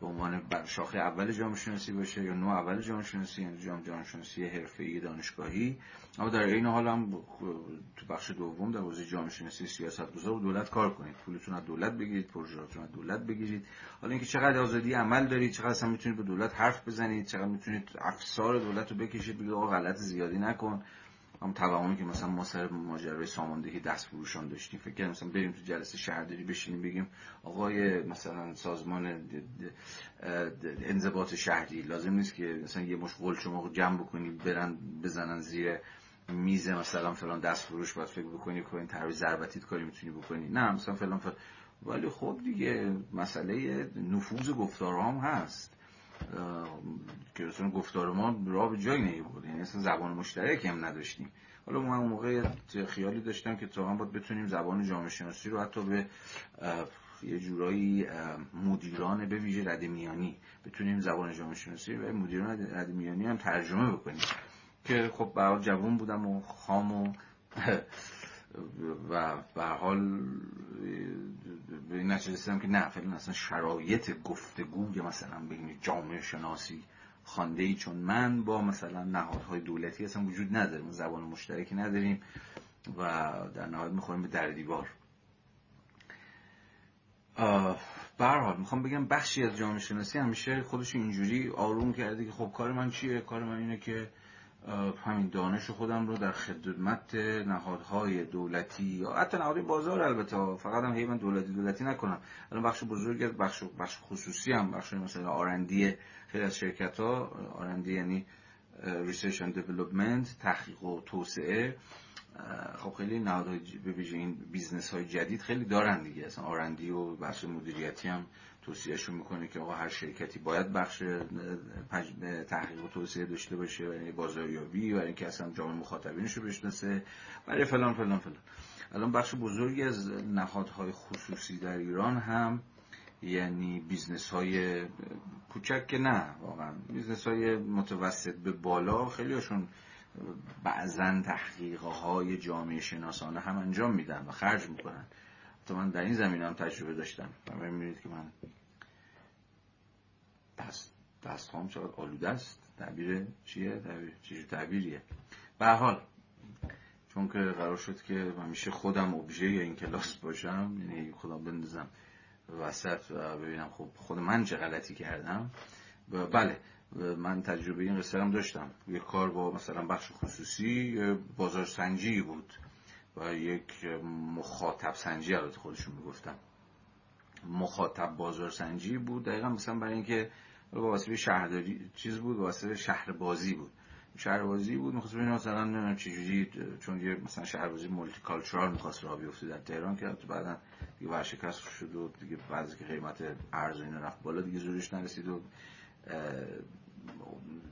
به عنوان شاخه اول جامعه شناسی باشه یا نوع اول جامعه شناسی یعنی جامعه شناسی حرفه‌ای دانشگاهی. اما در این حال هم تو بخش دوم در حوزه جامعه شناسی سیاست گذار و دولت کار کنید. پولتون از دولت بگیرید پروژهاتون از دولت بگیرید. حالا اینکه چقدر آزادی عمل دارید چقدر اصلا می‌تونید به دولت حرف بزنید چقدر می‌تونید افسار دولت رو بکشید بگید آقا غلط زیادی نکن. هم توهمی که مثلا ما سر ماجرای ساماندهی دست فروشان داشتیم. فکر کنم مثلا بریم تو جلسه شهرداری بشینیم بگیم آقای مثلا سازمان انضباط شهری لازم نیست که مثلا یه مش قول شما جمع بکنی برن بزنن زیر میز مثلا فلان دست فروش باید فکر بکنی که این ترویج ضربتیت کاری می‌تونی بکنی. نه مثلا فلان فلان. ولی خب دیگه مسئله نفوذ گفتارها هست. اصلا گفتار ما راه به جایی نیبود یعنی اصلا زبان مشترک هم نداشتیم. حالا من اون موقع خیالی داشتم که تا باید بتونیم زبان جامعه شناسی رو حتی به یه جورایی مدیران به ویژه رد میانی بتونیم زبان جامعه شناسی و مدیران رد میانی هم ترجمه بکنیم. که خب برای جوان بودم و خام و و به حال به این نتیجه که نه فعلا اصلا شرایط گفتگوی مثلا بین جامعه شناسی خانده ای چون من با مثلا نهادهای دولتی اصلا وجود نداریم زبان مشترکی نداریم و در نهایت می‌خوریم به در دیوار. حال می‌خوام بگم بخشی از جامعه شناسی همیشه خودش اینجوری آروم کرده که خب کار من چیه؟ کار من اینه که همین دانش خودم رو در خدمت نهادهای دولتی یا حتی نهادهای بازار البته فقط هم من دولتی دولتی نکنم. الان بخش بزرگی از بخش بخش خصوصی هم بخش مثلا R&D خیلی از شرکت ها R&D یعنی research and development تحقیق و توسعه خب خیلی نهادهای به ویژه این business های جدید خیلی دارن دیگه. اصلا R&D و بخش مدیریتی هم توصیهشون می‌کنه که آقا هر شرکتی باید بخش تحقیق و توسعه داشته باشه برای بازاریابی و اینکه اصلا جامعه مخاطبینش رو بشناسه. برای فلان فلان فلان. الان بخش بزرگی از نهادهای خصوصی در ایران هم یعنی business های کوچک که نه واقعا. business های متوسط به بالا. خیلی هاشون بعضا تحقیق های جامعه شناسانه هم انجام میدن و خرج می‌کنن. تا من در این زمینه هم تجربه داشتم. و می‌بینید که من دست دست هم چقدر آلوده است. تعبیر چیه؟ تعبیر چیزی تعبیریه؟ به حال چون که قرار شد که همیشه خودم ابژه این کلاس باشم یعنی خودم بندازم وسط و ببینم خب خود من چه غلطی کردم. بله من تجربه این قصه هم داشتم. یک کار با مثلا بخش خصوصی بازار سنجی بود. و یک مخاطب سنجی البته خودشون می‌گفتم مخاطب بازار سنجی بود. دقیقا مثلا برای اینکه واسه شهرداری چیز بود واسه شهر بازی بود. شهر بازی بود می‌خواست ببینیم مثلا نمی‌دونم چجوری چون یه مثلا شهر بازی مولتی کالچورال می‌خواست راه بیفته در تهران که بعدا دیگه ورشکست شد و دیگه بعضی که قیمت ارز اینا رفت بالا دیگه زورش نرسید و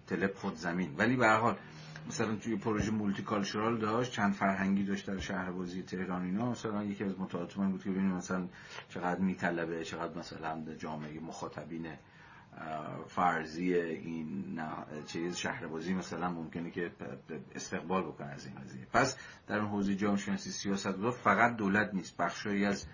تلپ خود زمین. ولی به هر حال مثلا توی پروژه مولتی کالچورال داشت چند فرهنگی داشت در شهر بازی تهران اینا. مثلا یکی از من بود که ببینیم مثلا چقدر میطلبه چقدر مثلا جامعه مخاطبین فرضی این چیز شهر بازی مثلا ممکنه که استقبال بکنه از این قضیه. پس در اون حوزه جامعه شناسی سیاست فقط دولت نیست. بخشی از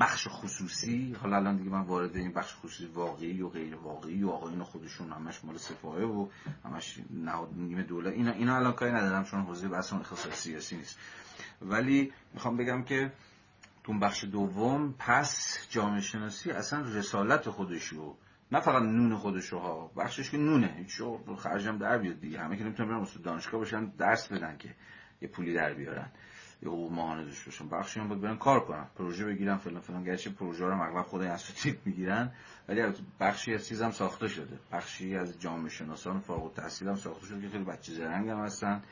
بخش خصوصی حالا الان دیگه من وارد این بخش خصوصی واقعی و غیر واقعی و آقایون خودشون همش مال سپاهه و همش نهاد نیمه دولت اینا اینا الان کاری ندارم چون حوزه بحث اون اختصاص سیاسی نیست. ولی می‌خوام بگم که تو بخش دوم پس جامعه شناسی اصلا رسالت خودشو نه فقط نون خودشو ها بخشش که نونه هیچ خرجم در بیاد دیگه همه که نمی‌تونن برن دانشگاه باشن درس بدن که یه پولی در بیارن. یه حقوق ماهانه داشته باشن بخشی هم باید برن کار کنن. پروژه بگیرن فلان فلان. گرچه پروژه رو اغلب خود اساتید می‌گیرن ولی بخشی از چیزم ساخته شده. بخشی از جامعه شناسان فارغ التحصیل هم ساخته شده که خیلی بچه زرنگ هم هستن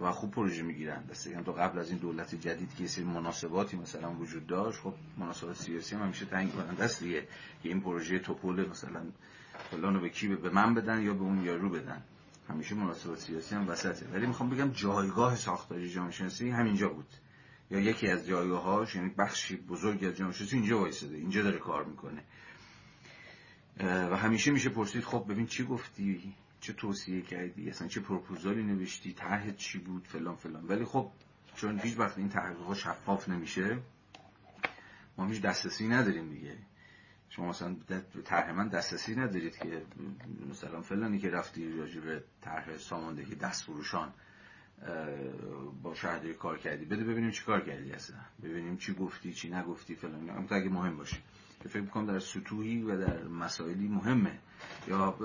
و خوب پروژه می‌گیرن. دسته هم تو قبل از این دولت جدید که سری مناسباتی مثلا وجود داشت خب مناسبات سیاسی هم همیشه تعیین کننده است که این پروژه توپول مثلا فلانو به کی به من بدن یا به اون یارو بدن. همیشه مناسبات سیاسی هم وسطه. ولی می‌خوام بگم جایگاه ساختاری جامعه شناسی همینجا بود. یا یکی از جایگاهاش یعنی بخشی بزرگی از جامعه شناسی اینجا وایساده اینجا داره کار می‌کنه. و همیشه میشه پرسید خب ببین چی گفتی؟ چه توصیه کردی؟ اصلا چه پروپوزالی نوشتی؟ طرحت چی بود؟ فلان فلان. ولی خب چون هیچ وقت این تحقیقات شفاف نمیشه ما هیچ دسترسی نداریم دیگه. شما مثلا طرح من دسترسی ندارید که مثلا فلانی که رفتی راجع به طرح ساماندهی دست فروشان با شهرداری کار کردی بده ببینیم چی کار کردی اصلا. ببینیم چی گفتی چی نگفتی فلان اما اگه مهم باشه که فکر می‌کنم در سطوحی و در مسائلی مهمه. یا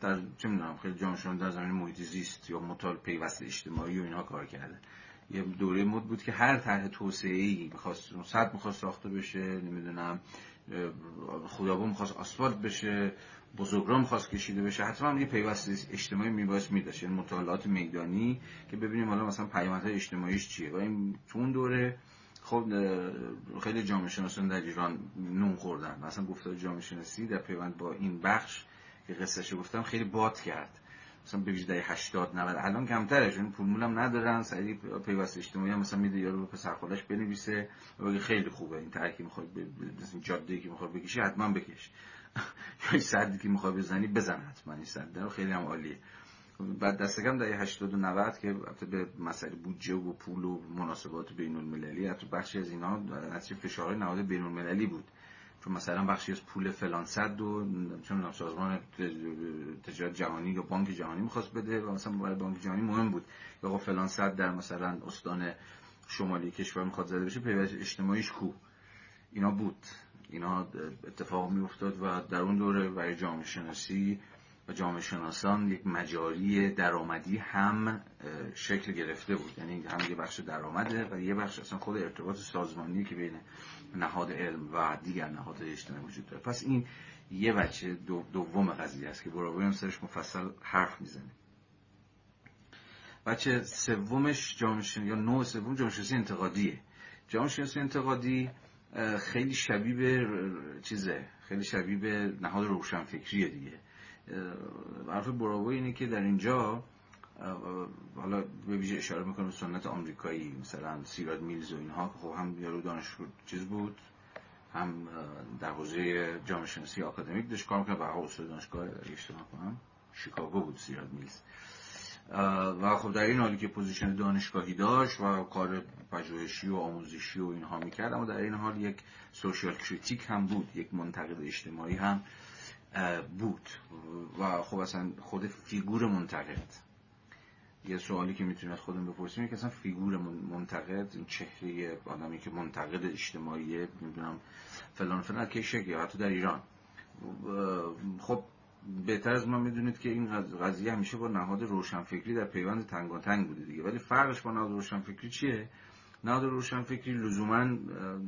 در چه می‌دونم خیلی جامعه در زمین محیط زیست یا مطال پیوست اجتماعی و اینها کار کرده. یه دوره مد بود که هر طرح توسعه می‌خواست صد می‌خواست ساخته بشه نمی‌دونم خدابون می‌خواست آسفالت بشه بزرگراه می‌خواست کشیده بشه حتما یه پیوست اجتماعی میباید میداشت. یعنی مطالعات میدانی که ببینیم حالا مثلا پیامدهای اجتماعیش چیه. و این تو اون دوره خب خیلی جامعه شناسان در ایران نون خوردن. مثلا گفتار جامعه شناسی در پیوند با این بخش که قصهشو گفتم خیلی باد کرد. مثلا به ویژه 80 90 الان کمتره چون پول مولم ندارن سریع پیوست اجتماعی هم مثلا میده یارو به پسر خودش بنویسه. و خیلی خوبه این ترکی می‌خواد مثلا جاده که می‌خواد بکشی حتما بکش. یا صدی که می‌خواد بزنی بزن حتما این صد خیلی هم عالیه. بعد دست کم در 80 و 90 که به مسئله بودجه و پول و مناسبات بین المللی حتی بخشی از اینا نتیجه فشارهای نهاد بین المللی بود. چون مثلا بخشی از پول فلان صد و چون سازمان تجارت جهانی یا بانک جهانی می‌خواست بده و مثلا برای بانک جهانی مهم بود یا فلان صد در مثلا استان شمالی کشور می‌خواد زده بشه پیوست اجتماعیش کو. اینا بود. اینا اتفاق میافتاد و در اون دوره برای جامعه شناسی و جامعه شناسان یک مجاری درآمدی هم شکل گرفته بود. یعنی هم یه بخش درآمده و یه بخش اصلا خود ارتباط سازمانی که بین نهاد علم و دیگر نهاد اجتماعی وجود داره. پس این یه بچه دوم قضیه است که براوی هم سرش مفصل حرف می‌زنه. بچه سومش جامعه یا نوع سوم جامعه شناسی انتقادیه. جامعه انتقادی خیلی شبیه به چیزه. خیلی شبیه به نهاد روشنفکریه دیگه. حرف بوراوی اینه که در اینجا حالا به ویژه اشاره می‌کنم سنت آمریکایی مثلا سی رایت میلز و اینها. خب هم یارو دانش چیز بود هم در حوزه جامعه شناسی آکادمیک داشت کار می‌کنه و استاد دانشگاه اشتباه کنم شیکاگو بود سی رایت میلز. و خب در این حالی که position دانشگاهی داشت و کار پژوهشی و آموزشی و اینها می‌کرد اما در این حال یک social critic هم بود یک منتقد اجتماعی هم بود. و خب اصلا خود فیگور منتقد. یه سوالی که می‌تونید خودم بپرسیم که اصلا فیگور منتقد این چهره آدمی که منتقد اجتماعی نمی‌دونم فلان فلان که شکلی؟ حتی در ایران. خب بهتر از ما می‌دونید که این قضیه همیشه با نهاد روشنفکری در پیوند تنگ بوده دیگه. ولی فرقش با نهاد روشنفکری چیه؟ نهاد روشنفکری لزوما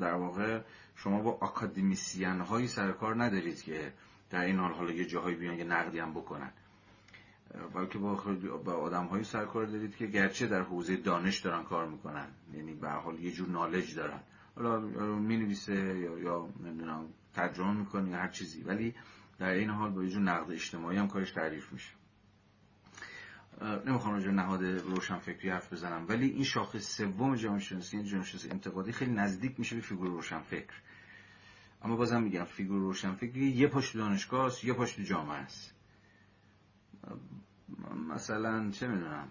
در واقع شما با اکادمیسیان هایی سرکار ندارید که در این حال حالا یه جاهایی بیان یه نقدی هم بکنن. بلکه با, با آدم هایی سرکار دارید که گرچه در حوزه دانش دارن کار می‌کنن یعنی به حال یه جور نالج دارن. حالا می نویسه یا, یا نمی‌دونم ترجمه می‌کنه یا هر چیزی ولی در این حال با یه جور نقد اجتماعی هم کارش تعریف میشه. نمی‌خوام راجع نهاد روشن فکری حرف بزنم ولی این شاخص سوم جامعه شناسی این جامعه شناسی انتقادی خیلی نزدیک میشه به فیگور روشن فکر اما بازم میگم فیگور روشن فکری یه پاش دانشگاه است یه پاش جامعه است. مثلا چه می‌دونم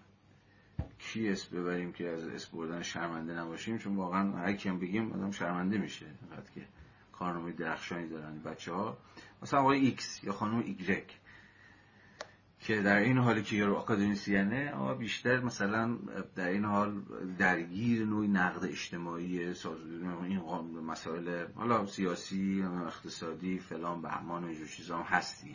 کی اسم ببریم که از اسم بردن شرمنده نباشیم چون واقعا هر کیم بگیم آدم شرمنده میشه. وقتی که کارنامه درخشانی دارن بچه ها مثلا آقای ایکس یا خانم ایگرک که در این حالی که یارو اکادمیسیانه اما بیشتر مثلا در این حال درگیر نوعی نقد اجتماعی این مسائل حالا سیاسی اقتصادی فلان بهمان و اینجور چیزا هم هست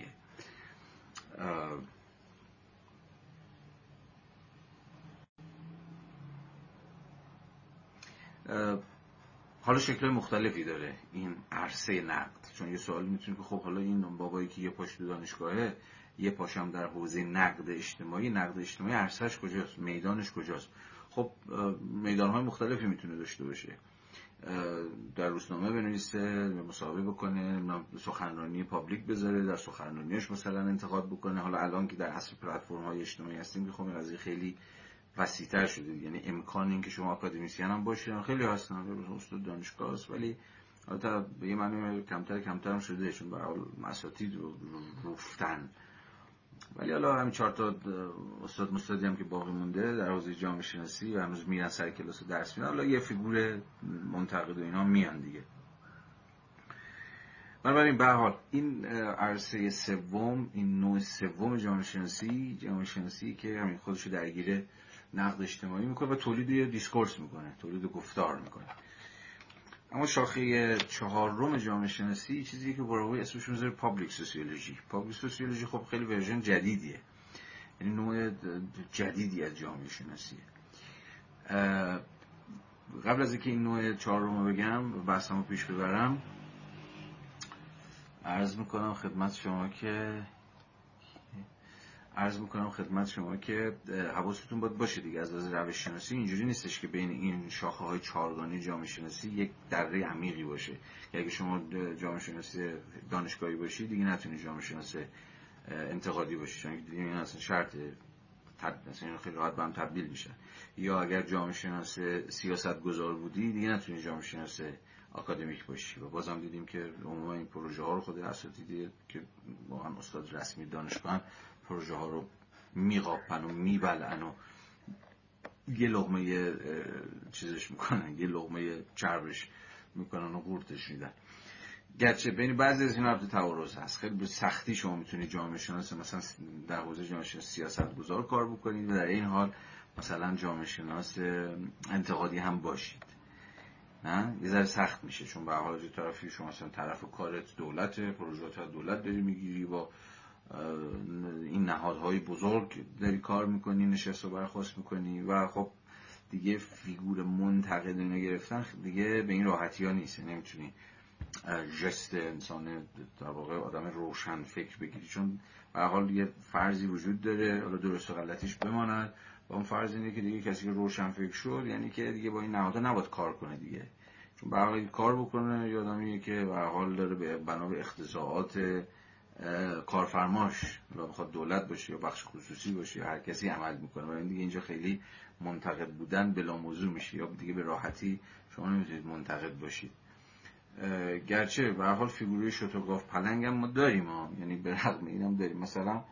حالا شکل مختلفی داره. این عرصه نقد. چون یه سوالی می‌تونه که خب حالا این بابایی که یه پاش تو دانشگاهه یه پاشم در حوزه نقد اجتماعی نقد اجتماعی عرصهش کجاست؟ میدانش کجاست؟ خب های مختلفی می‌تونه داشته باشه. در روزنامه بنویسه مصاحبه بکنه سخنرانی پابلیک بذاره در سخنرانیش مثلا انتقاد بکنه. حالا الان که در اصل پلتفرم های اجتماعی هستیم که خب این خیلی وسیعتر شده. یعنی امکان این که شما اکادمیسین هم باشید خیلی هستن استاد دانشگاه است ولی البته به یه معنی کمتر کمتر هم شده چون به حال مساتید رو رفتن. ولی حالا همین چهار تا استاد مستادی هم که باقی مونده در حوزه جامعه شناسی و هنوز میرن سر کلاس درس میدن. حالا یه فیگور منتقد و اینا میان دیگه. بنابراین به حال این عرصه سوم این نوع سوم جامعه شناسی جامعه شناسی که همین خودشو درگیر نقد اجتماعی می‌کنه و تولید discourse می‌کنه تولید گفتار می‌کنه. اما شاخه چهارم جامعه شناسی چیزی که بوراوی اسمش می‌ذاره public sociology public sociology خب خیلی version جدیدیه. یعنی نوع جدیدی از جامعه شناسیه. قبل از اینکه این نوع چهارم رو بگم بحثمو پیش ببرم عرض می‌کنم خدمت شما که عرض می‌کنم خدمت شما که حواستون باید باشه دیگه از لحاظ روش شناسی اینجوری نیستش که بین این شاخه های چهارگانه جامعه شناسی یک دره عمیقی باشه. که اگه شما جامعه شناسی دانشگاهی باشی دیگه نتونی جامعه شناسی انتقادی باشی. چون این اصلا شرط مثلا خیلی راحت به هم تبدیل میشن یا اگر جامعه شناس سیاست گذار بودی دیگه نتونی جامعه شناس آکادمیک باشی. و بازم دیدیم که عموما این پروژه ها رو خود اساتیدی که واقعا استاد رسمی دانشگاه پروژه ها رو میقاپن و میبلن و یه لغمه چیزش می‌کنن یه لغمه چربش می‌کنن و قورتش میدن. گرچه بین بعضی از این رابطه تعارض هست. خیلی به سختی شما می‌تونید جامعه شناس مثلا در حوزه جامعه شناس سیاست گذار کار بکنید و در این حال مثلا جامعه شناس انتقادی هم باشید. نه؟ یه ذره سخت میشه. چون به حال طرفی شما مثلا طرف کارت دولت پروژه دولت داری می‌گیری با این نهادهای بزرگ داری کار می‌کنی نشست و برخواست می‌کنی و خب دیگه فیگور منتقد اینو گرفتن دیگه به این راحتی ها نیست. نمی‌تونی جست انسان در واقع آدم روشن فکر بگیری. چون به حال یه فرضی وجود داره حالا درست و غلطیش بماند. و اون فرض اینه که دیگه کسی که روشن فکر شد یعنی که دیگه با این نهادها نباید کار کنه دیگه. چون به کار بکنه یادمیه که به حال داره به بنا به اختزاعات کارفرماش و بخواد دولت باشه یا بخش خصوصی باشه یا هر کسی عمل می‌کنه. و این دیگه اینجا خیلی منتقد بودن بلا موضوع میشه یا دیگه به راحتی شما نمی‌تونید منتقد باشید. گرچه به حال فیگوری شترگاوپلنگ هم ما داریم ها. یعنی به رغم اینم داریم. مثلا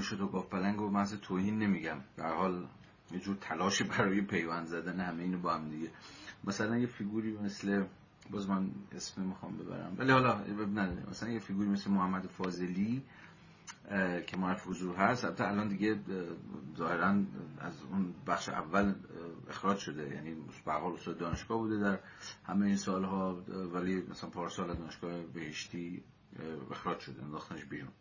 شترگاوپلنگ رو محض توهین نمیگم. به حال یه جور تلاش برای پیوند زدن همه اینو با هم دیگه. مثلا یه فیگوری مثل باز من اسم می‌خوام ببرم. ولی حالا نداره مثلا یه فیگوری مثل محمد فاضلی که معرف حضور هست. البته الان دیگه ظاهرا از اون بخش اول اخراج شده. یعنی به حال استاد دانشگاه بوده در همه این سالها ولی مثلا پارسال دانشگاه بهشتی اخراج شده انداختنش بیرون.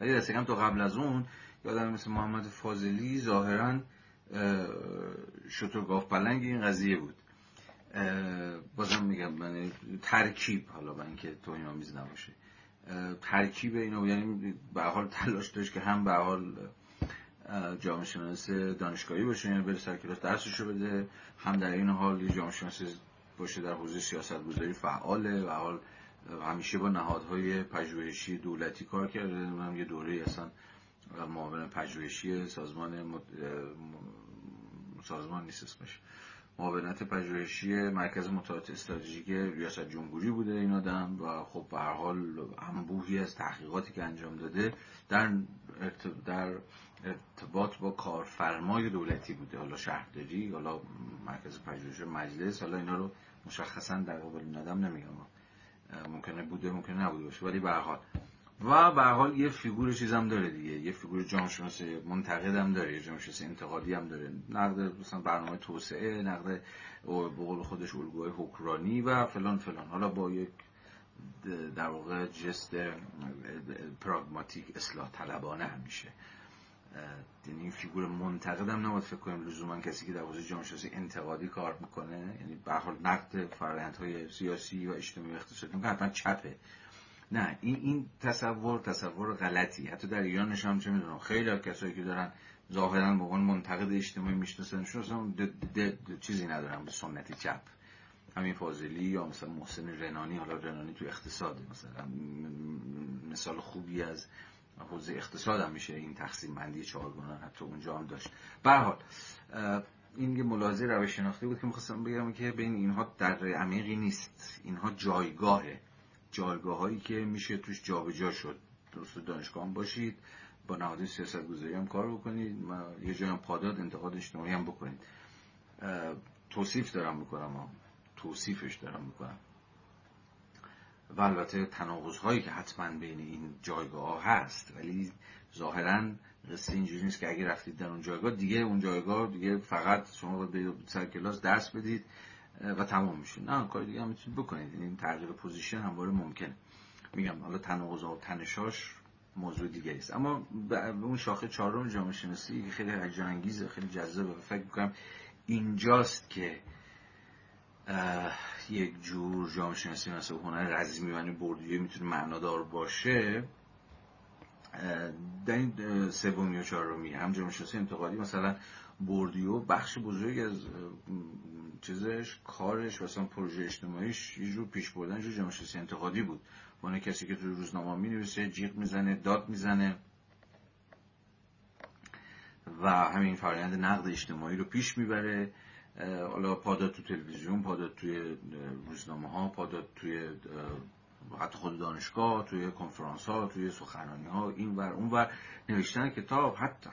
ولی دست کم تا قبل از اون یادم مثل محمد فاضلی ظاهرا شترگاف پلنگ این قضیه بود. بازم میگم من ترکیب حالا با اینکه توهین آمیز نباشه. ترکیب اینو یعنی به حال تلاش داشت که هم به حال جامعه شناس دانشگاهی باشه یعنی بره سر کلاس درسشو بده هم در این حال جامعه شناس باشه در حوزه سیاست گذاری فعاله و حال همیشه با نهادهای پژوهشی دولتی کار کرده. من یه دوره اصلا معاون پژوهشی سازمان مد... سازمان نیست اسمش. معاونت پژوهشی مرکز مطالعات استراتژیک ریاست جمهوری بوده این آدم و خب به هر حال انبوهی از تحقیقاتی که انجام داده در در ارتباط با کارفرمای دولتی بوده. حالا شهرداری حالا مرکز پژوهش مجلس حالا اینا رو مشخصا در قبال این آدم نمیگم. ممکنه بوده ممکنه نبوده باشه. ولی به حال و به حال یه فیگور چیزم داره دیگه. یه فیگور جامعه شناسی منتقد هم داره جامعه شناسی انتقادی هم داره. نقد مثلا برنامه توسعه نقد به قول خودش الگوهای حکرانی و فلان فلان. حالا با یک در واقع جست پراگماتیک اصلاح طلبانه هم میشه. یعنی این فیگور منتقد هم نباید فکر کنیم لزوما کسی که در حوزه جامعه انتقادی کار می‌کنه. یعنی به حال نقد فرآیندهای سیاسی و اجتماعی اقتصادی می‌کنه حتما چپه. نه این این تصور تصور غلطی. حتی در ایران هم چه می‌دونم خیلی از کسایی که دارن ظاهرا به عنوان منتقد اجتماعی میشناسنشون اصلا چیزی ندارن به سنت چپ. همین فاضلی یا مثلا محسن رنانی حالا رنانی تو اقتصاد مثلا مثال خوبی از حوزه اقتصاد هم میشه این تقسیم بندی چهارگانه حتی اونجا هم داشت. به حال این یه ملاحظه روش شناختی بود که می‌خواستم بگم که بین اینها در عمیقی نیست. اینها جایگاهه. جایگاه هایی که میشه توش جابجا جا شد. درست دانشگاه هم باشید با نهادی سیاست گذاری هم کار بکنید. یه جای هم پاداد انتقاد اجتماعی هم بکنید توصیف دارم می‌کنم توصیفش دارم می‌کنم. و البته تناقض هایی که حتما بین این جایگاه ها هست ولی ظاهرا قصه اینجوری نیست که اگه رفتید در اون جایگاه دیگه اون جایگاه دیگه فقط شما به سر کلاس درس بدید. و تمام میشه نه کار دیگه هم می‌تونید بکنید. این تغییر position همواره ممکنه. میگم حالا تناقض و تنشاش موضوع دیگه است. اما به اون شاخه چهارم جامعه شناسی خیلی هیجان انگیزه خیلی جذابه. فکر می‌کنم اینجاست که یک جور جامعه شناسی مثل هنر رزمی و بردیه می‌تونه معنادار باشه. در این سومی و چهارمی هم جامعه شناسی انتقادی مثلا بردیو بخش بزرگی از چیزش کارش مثلا پروژه اجتماعیش یه جور پیش بردن جور جامعه شناسی انتقادی بود. اون کسی که تو روزنامه می نویسه جیغ می‌زنه داد می‌زنه و همین فرآیند نقد اجتماعی رو پیش می‌بره. حالا پاداد تو تلویزیون پاداد توی روزنامه ها پاداد توی حتی خود دانشگاه توی کنفرانس ها توی سخنرانی ها این ور اون ور نوشتن کتاب حتی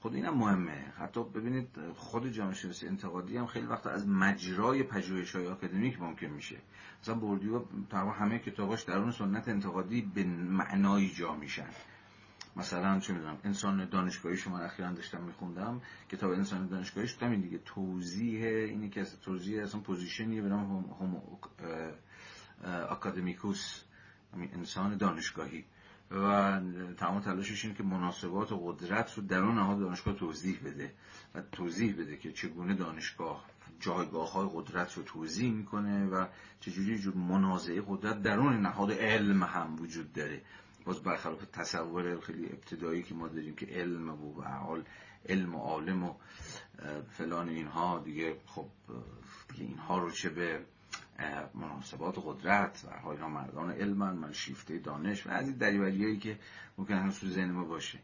خود اینم مهمه. حتی ببینید خود جامعه شناسی انتقادی هم خیلی وقت از مجرای پژوهش های آکادمیک ممکن میشه. مثلا بردیو تقریبا همه کتاباش در اون سنت انتقادی به معنایی جا میشن. مثلا چه می‌دونم انسان دانشگاهی شما اخیرا داشتم میخوندم کتاب انسان دانشگاهی شد. همین دیگه. توضیح اینی که توضیح اصلا position ی به نام Homo Academicus انسان دانشگاهی. و تمام تلاشش اینه که مناسبات و قدرت رو در اون نهاد دانشگاه توضیح بده و توضیح بده که چگونه دانشگاه جایگاه های قدرت رو توزیع می‌کنه و چجوری جور منازعه قدرت درون نهاد علم هم وجود داره. باز برخلاف تصور خیلی ابتدایی که ما داریم که علم و به حال علم و عالم و فلان اینها دیگه خب دیگه اینها رو چه به مناسبات قدرت و ها مردان علم من شیفته دانش و از این دریوریایی که ممکن هنوز تو ذهن ما باشه.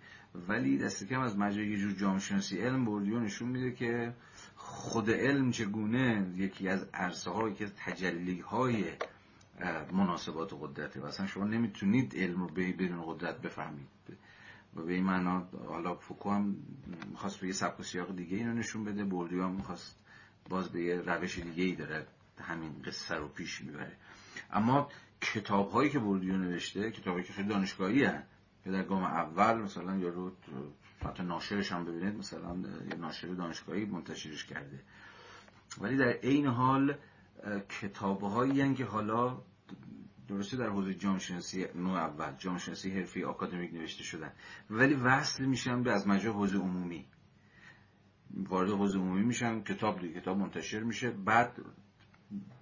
ولی دست کم از مجرای یه جور جامعه علم بردیو نشون میده که خود علم چگونه یکی از عرصه هایی که تجلی های مناسبات قدرته. و اصلا شما نمی‌تونید علم رو بدون قدرت بفهمید. و به این معنا حالا فوکو هم می‌خواست به یه سبک و سیاق دیگه اینو نشون بده بردیو هم می‌خواست باز به یه روش دیگه ای داره همین قصه رو پیش می‌بره. اما کتاب هایی که بردیو نوشته کتابی که خیلی دانشگاهی هن که در گام اول مثلا یا رو حتی ناشرش هم ببینید مثلا ناشر دانشگاهی منتشرش کرده. ولی در عین حال کتاب هایی که حالا درسته در حوزه جامعه شناسی نوع اول جامعه شناسی حرفی آکادمیک نوشته شدن ولی وصل میشن به از مجرای حوزه عمومی. وارد حوزه عمومی میشن کتاب دیگه کتاب منتشر میشه بعد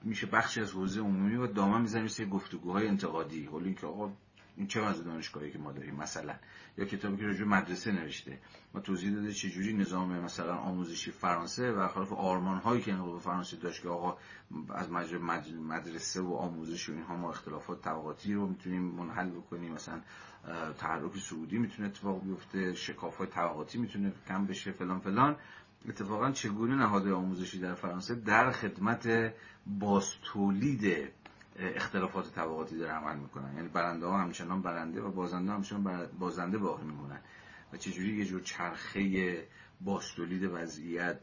میشه بخشی از حوزه عمومی و دامن می‌زنیم مثل گفتگوهای انتقادی. حالا اینکه آقا این چه وضع دانشگاهی که ما داریم مثلا؟ یا کتابی که راجع مدرسه نوشته. ما توضیح داده چجوری نظام مثلا آموزشی فرانسه و خلاف آرمان هایی که انقلاب فرانسه داشت که آقا از مدرسه و آموزش و اینها ما اختلافات طبقاتی رو می‌تونیم منحل بکنیم. مثلا تحرک سعودی می‌تونه اتفاق بیفته شکاف های طبقاتی می‌تونه کم بشه فلان فلان. اتفاقا چگونه نهادهای آموزشی در فرانسه در خدمت باز تولید اختلافات طبقاتی داره عمل می‌کنن؟ یعنی برنده ها همچنان برنده و بازنده همچنان بازنده باقی میمونن. و چجوری یه جور چرخه باستولید وضعیت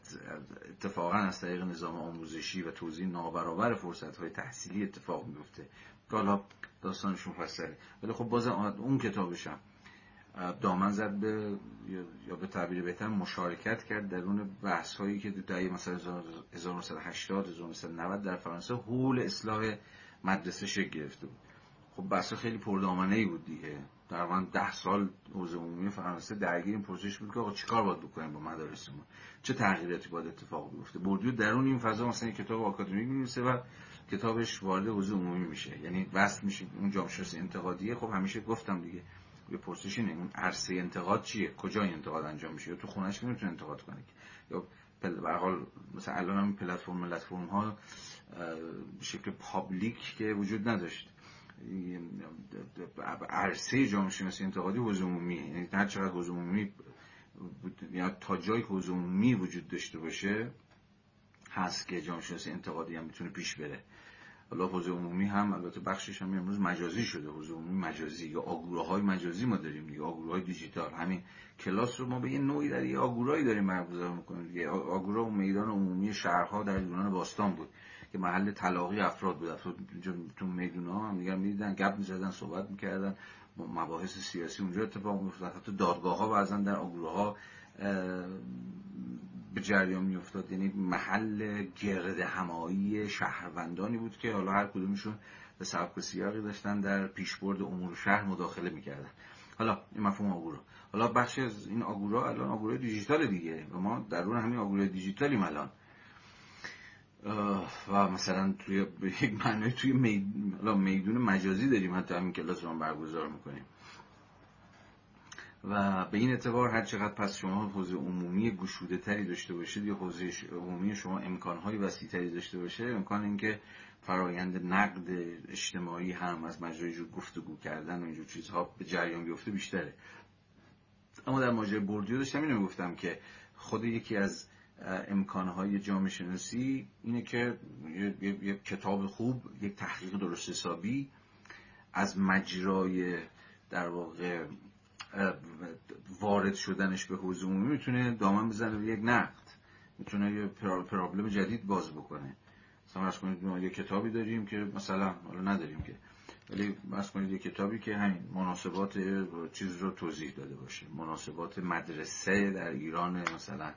اتفاقا از طریق نظام آموزشی و توضیح نابرابر فرصت های تحصیلی اتفاق میفته که حالا داستانش مفصله ولی خب باز اون کتابشم دامن زد به یا به تعبیر بهتر مشارکت کرد در اون بحث هایی که در مثلا 1980 1990 در فرانسه حول اصلاح مدرسه شکل گرفته بود خب بحث خیلی پردامنه ای بود دیگه. در واقع ده سال حوزه عمومی فرانسه درگیر این پروسش بود که آقا چیکار باید بکنیم با مدارسمون؟ چه تغییراتی باید اتفاق بیفته؟ بردیو درون این فضا مثلا یک کتاب آکادمیک می‌نویسه و کتابش وارد حوزه عمومی میشه. یعنی وصل میشه اون جامعه انتقادیه. خب همیشه گفتم دیگه یه پرسش اینه اون عرصه انتقاد چیه؟ کجا این انتقاد انجام میشه؟ یا تو خونش که انتقاد کنه؟ یا به حال مثلا الان هم پلتفرم پلتفرم ها به شکل پابلیک که وجود نداشت. عرصه جامعه شناسی انتقادی حوزه یعنی هر چقدر حوزه یا تا جایی که وجود داشته باشه هست که جامعه شناسی انتقادی هم می‌تونه پیش بره. حالا حوزه عمومی هم البته بخشش هم امروز مجازی شده. حوزه عمومی مجازی یا آگوراهای مجازی ما داریم دیگه. آگوراهای دیجیتال. همین کلاس رو ما به یه نوعی در یه آگورایی داریم برگزار می‌کنیم دیگه. آگورا و میدان عمومی شهرها در یونان باستان بود که محل تلاقی افراد بود. افراد تو میدون ها هم دیگر می‌دیدن گپ می‌زدن صحبت می‌کردن. مباحث سیاسی اونجا اتفاق میافتاد. حتی دادگاه ها بعضا در آگوراها به جریان میافتاد. یعنی محل گرد همایی شهروندانی بود که حالا هر کدومشون به سبک و سیاقی داشتن در پیشبرد امور شهر مداخله می‌کردن. حالا این مفهوم آگورا. حالا بخش از این آگورا الان آگورای دیجیتال دیگه. و ما درون همین آگورای دیجیتالیم الان. و مثلا توی یک معنی توی میدون مجازی داریم. حتی همین کلاس رو برگزار می‌کنیم. و به این اعتبار هر چقدر پس شما حوزه عمومی گشوده تری داشته باشید یا حوزه عمومی شما امکانهای وسیع تری داشته باشه امکان اینکه فرایند نقد اجتماعی هم از مجرای جور گفتگو کردن و اینجور چیزها به جریان بیفته بیشتره. اما در ماجرای بردیو داشتم اینو گفتم که خود یکی از امکانهای جامعه شناسی اینه که یک کتاب خوب یک تحقیق درست حسابی از مجرای در واقع وارد شدنش به حوزه عمومی می‌تونه دامن بزنه به یک نقد. می‌تونه یه پرابلم جدید باز بکنه. مثلا فرض کنید یه کتابی داریم که مثلا حالا نداریم که ولی فرض کنید یه کتابی که همین مناسبات چیز رو توضیح داده باشه. مناسبات مدرسه در ایران مثلا.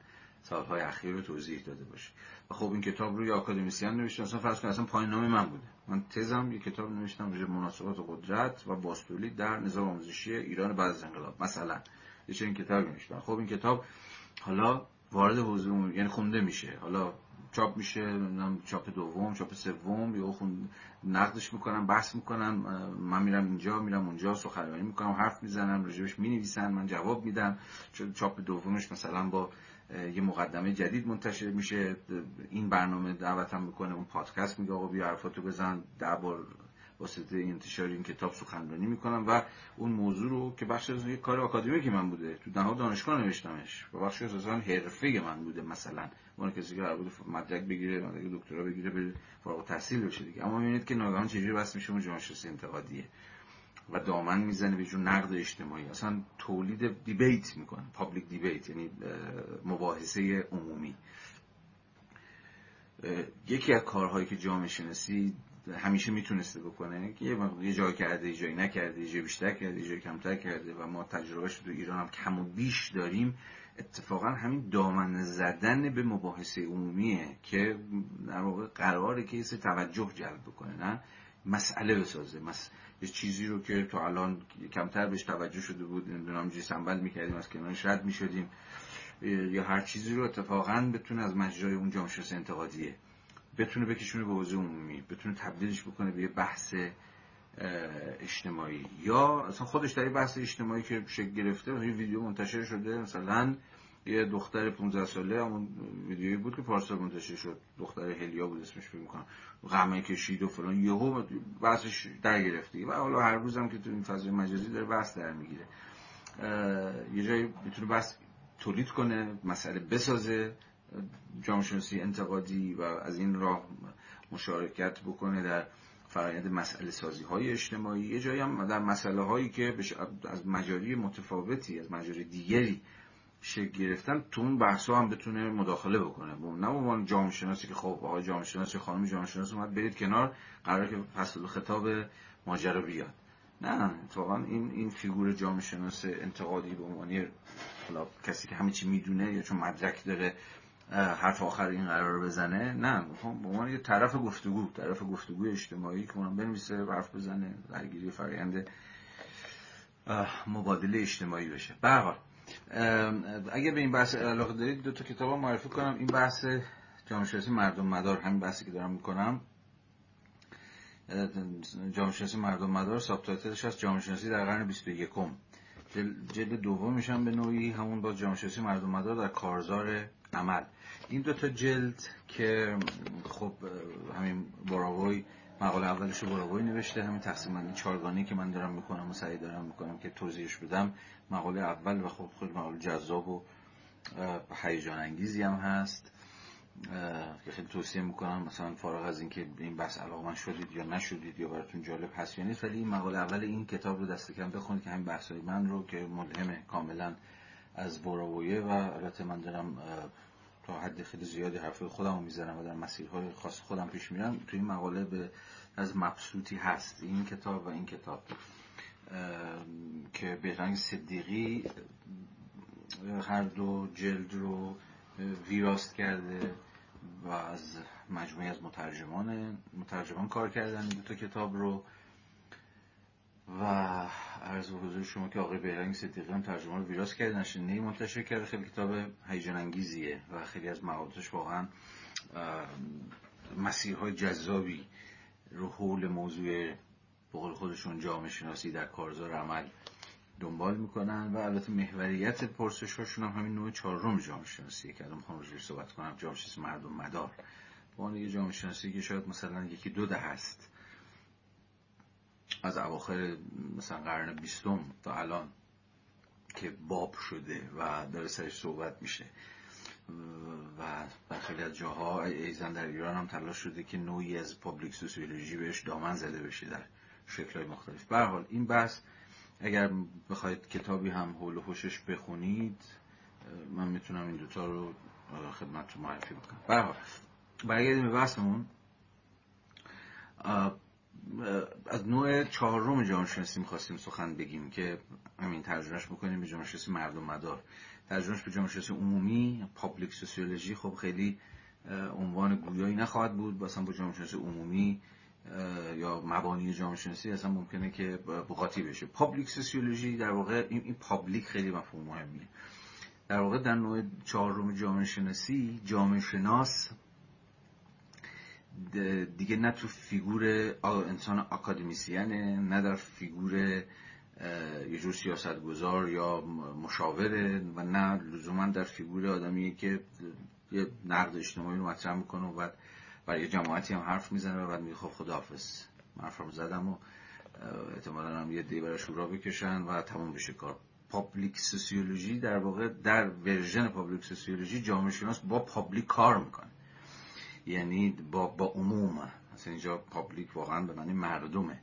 سالهای اخیر رو توضیح داده باشه. و خب این کتاب رو یه آکادمیسیان نوشته اصلا فرض کنید اصلا پایین نامه من بوده. من تزم یه کتاب نوشتم راجع مناسبات قدرت و باستولی در نظام آموزشی ایران بعد از انقلاب. مثلا یه چنین کتاب نوشتم. خب این کتاب حالا وارد حوزه یعنی خونده میشه. حالا چاپ میشه چاپ دوم چاپ سوم یا خون نقدش می‌کنم بحث می‌کنم من میرم اینجا میرم اونجا سخنرانی می‌کنم حرف می‌زنم راجبش می‌نویسن من جواب میدم. چاپ دومش مثلا با یه مقدمه جدید منتشر میشه. این برنامه دعوتم می‌کنه اون پادکست میگه آقا بیا حرفاتو بزن. ده بار واسطه انتشار این کتاب سخنرانی می‌کنم و اون موضوع رو که بخش از یک کار آکادمیکی من بوده تو دهها دانشگاه نوشتمش و بخش از اصلا حرفه من بوده مثلا. اون کسی که قرار بود مدرک بگیره مدرک دکترا بگیره به فارغ تحصیل بشه دیگه. اما می‌بینید که ناگهان چجوری بس میشه اون جامعه انتقادیه. و دامن می‌زنه به جور نقد اجتماعی. اصلا تولید دیبیت می‌کنه پابلیک دیبیت یعنی مباحثه عمومی. یکی از کارهایی که جامعه شناسی همیشه می‌تونسته بکنه که یه جای کرده یه جایی نکرده یه جای بیشتر کرده یه جای کمتر کرده و ما تجربهش تو ایران هم کم و بیش داریم اتفاقا همین دامن زدن به مباحثه عمومیه که در واقع قراره که توجه جلب بکنه نه؟ مسئله بسازه مس... یه چیزی رو که تو الان کمتر بهش توجه شده بود نمی‌دونم جی سنبل می‌کردیم از کنارش رد می‌شدیم. یا هر چیزی رو اتفاقا بتونه از مجرای اون جامعه انتقادیه. بتونه بکشونه به حوزه عمومی بتونه تبدیلش بکنه به یه بحث اجتماعی. یا اصلا خودش در بحث اجتماعی که شکل گرفته یه ویدیو منتشر شده مثلا یه دختر 15 ساله همون ویدیویی بود که پارسال منتشر شد. دختر هلیا بود اسمش فکر می‌کنم. غمه کشید و فلان. یهو بحثش در گرفته و حالا هر روزم که تو این فضای مجازی داره بحث در می‌گیره. یه جایی می‌تونه بحث تولید کنه مسئله بسازه جامعه شناسی انتقادی و از این راه مشارکت بکنه در فرایند مسئله سازی های اجتماعی. یه جایی هم در مسئله هایی که از مجاری متفاوتی از مجاری دیگری شکل گرفتن تو اون بحث هم بتونه مداخله بکنه. نه عنوان جامعه شناسی که خب آقای جامعه شناسی خانم جامعه شناسی اومد برید کنار قرار که فصل خطاب ماجرا بیاد. نه اتفاقا این این فیگور جامعه شناس انتقادی به عنوان کسی که همه چی می‌دونه یا چون مدرک داره حرف آخر این قرار رو بزنه نه می‌خوام به عنوان یه طرف گفتگو طرف گفتگو اجتماعی که اونم بنویسه حرف بزنه درگیری فرآیند مبادله اجتماعی بشه. به اگه به این بحث علاقه دارید دو تا کتاب معرفی کنم. این بحث جامعه مردم مدار همین بحثی که دارم می‌کنم. جامعه مردم مدار ساب تایتلش هست جامعه در قرن 21 جلد دومش هم به نوعی همون با جامعه مردم مدار در کارزار عمل. این دو تا جلد که خب همین براوی مقاله اولش رو براوی نوشته. همین تقسیم بندی چارگانی که من دارم می‌کنم و سعی دارم می‌کنم که توضیحش بدم. مقاله اول و خب خیلی مقاله جذاب و هیجان انگیزی هم هست که خیلی توصیه می‌کنم. مثلا فارغ از اینکه این بحث علاقه شدید یا نشدید یا براتون جالب هست یا نیست ولی این مقاله اول این کتاب رو دست کم بخونید که همین بحث من رو که ملهمه کاملا از براویه و البته من دارم تا حد خیلی زیادی حرف خودم رو می‌زنم و در مسیرهای خاص خودم پیش میرم تو این مقاله به از مبسوطی هست. این کتاب و این کتاب. که بهرنگ صدیقی هر دو جلد رو ویراست کرده و از مجموعی از مترجمان مترجمان کار کردن دو تا کتاب رو. و عرض به حضور شما که آقای بهرنگ صدیقی هم ترجمه رو ویراس کرده نشینه منتشر کرده. خیلی کتاب هیجان انگیزیه و خیلی از مقالاتش واقعا مسیرهای جذابی رو حول موضوع بقول خودشون جامعه شناسی در کارزار عمل دنبال می‌کنن و البته محوریت پرسش هاشون هم همین نوع چهارم جامعه شناسیه که الان می‌خوام روش صحبت کنم. جامعه شناسی مردم مدار. با یه جامعه شناسی که شاید مثلا یکی دو ده هست. از اواخر مثلا قرن بیستم تا الان که باب شده و داره سرش صحبت میشه. و در خیلی از جاها ایضا در ایران هم تلاش شده که نوعی از public sociology بهش دامن زده بشه در شکلهای مختلف. به حال این بحث اگر بخواید کتابی هم حول و حوشش بخونید من می‌تونم این دوتا رو خدمت رو معرفی بکنم. به حال برگردیم به بحثمون. از نوع چهارم جامعه شناسی می‌خواستیم سخن بگیم که همین ترجمهش بکنیم به جامعه شناسی مردم مدار. ترجمهش به جامعه شناسی عمومی public sociology خب خیلی عنوان گویایی نخواهد بود. مثلا با جامعه شناسی عمومی یا مبانی جامعه شناسی اصلا ممکنه که قاطی بشه. public sociology در واقع این, این public خیلی مفهوم مهمیه. در واقع در نوع چهارم جامعه شناسی جامعه شناس دیگه نه تو فیگور انسان آکادمیسینه نه در فیگور یه جور سیاستگزار یا مشاوره و نه لزوما در فیگور آدمیه که یه نقد اجتماعی رو مطرح می‌کنه و بعد برای یه جماعتی هم حرف می‌زنه و بعد میگه خب خداحافظ. من حرفم زدم و احتمالا هم یه عده‌ای براش هورا بکشن و تموم بشه کار. public sociology در واقع در version public sociology جامعه شناس با public کار می‌کنه. یعنی با, با عموم. مثلا اینجا پابلیک واقعا به معنی مردمه.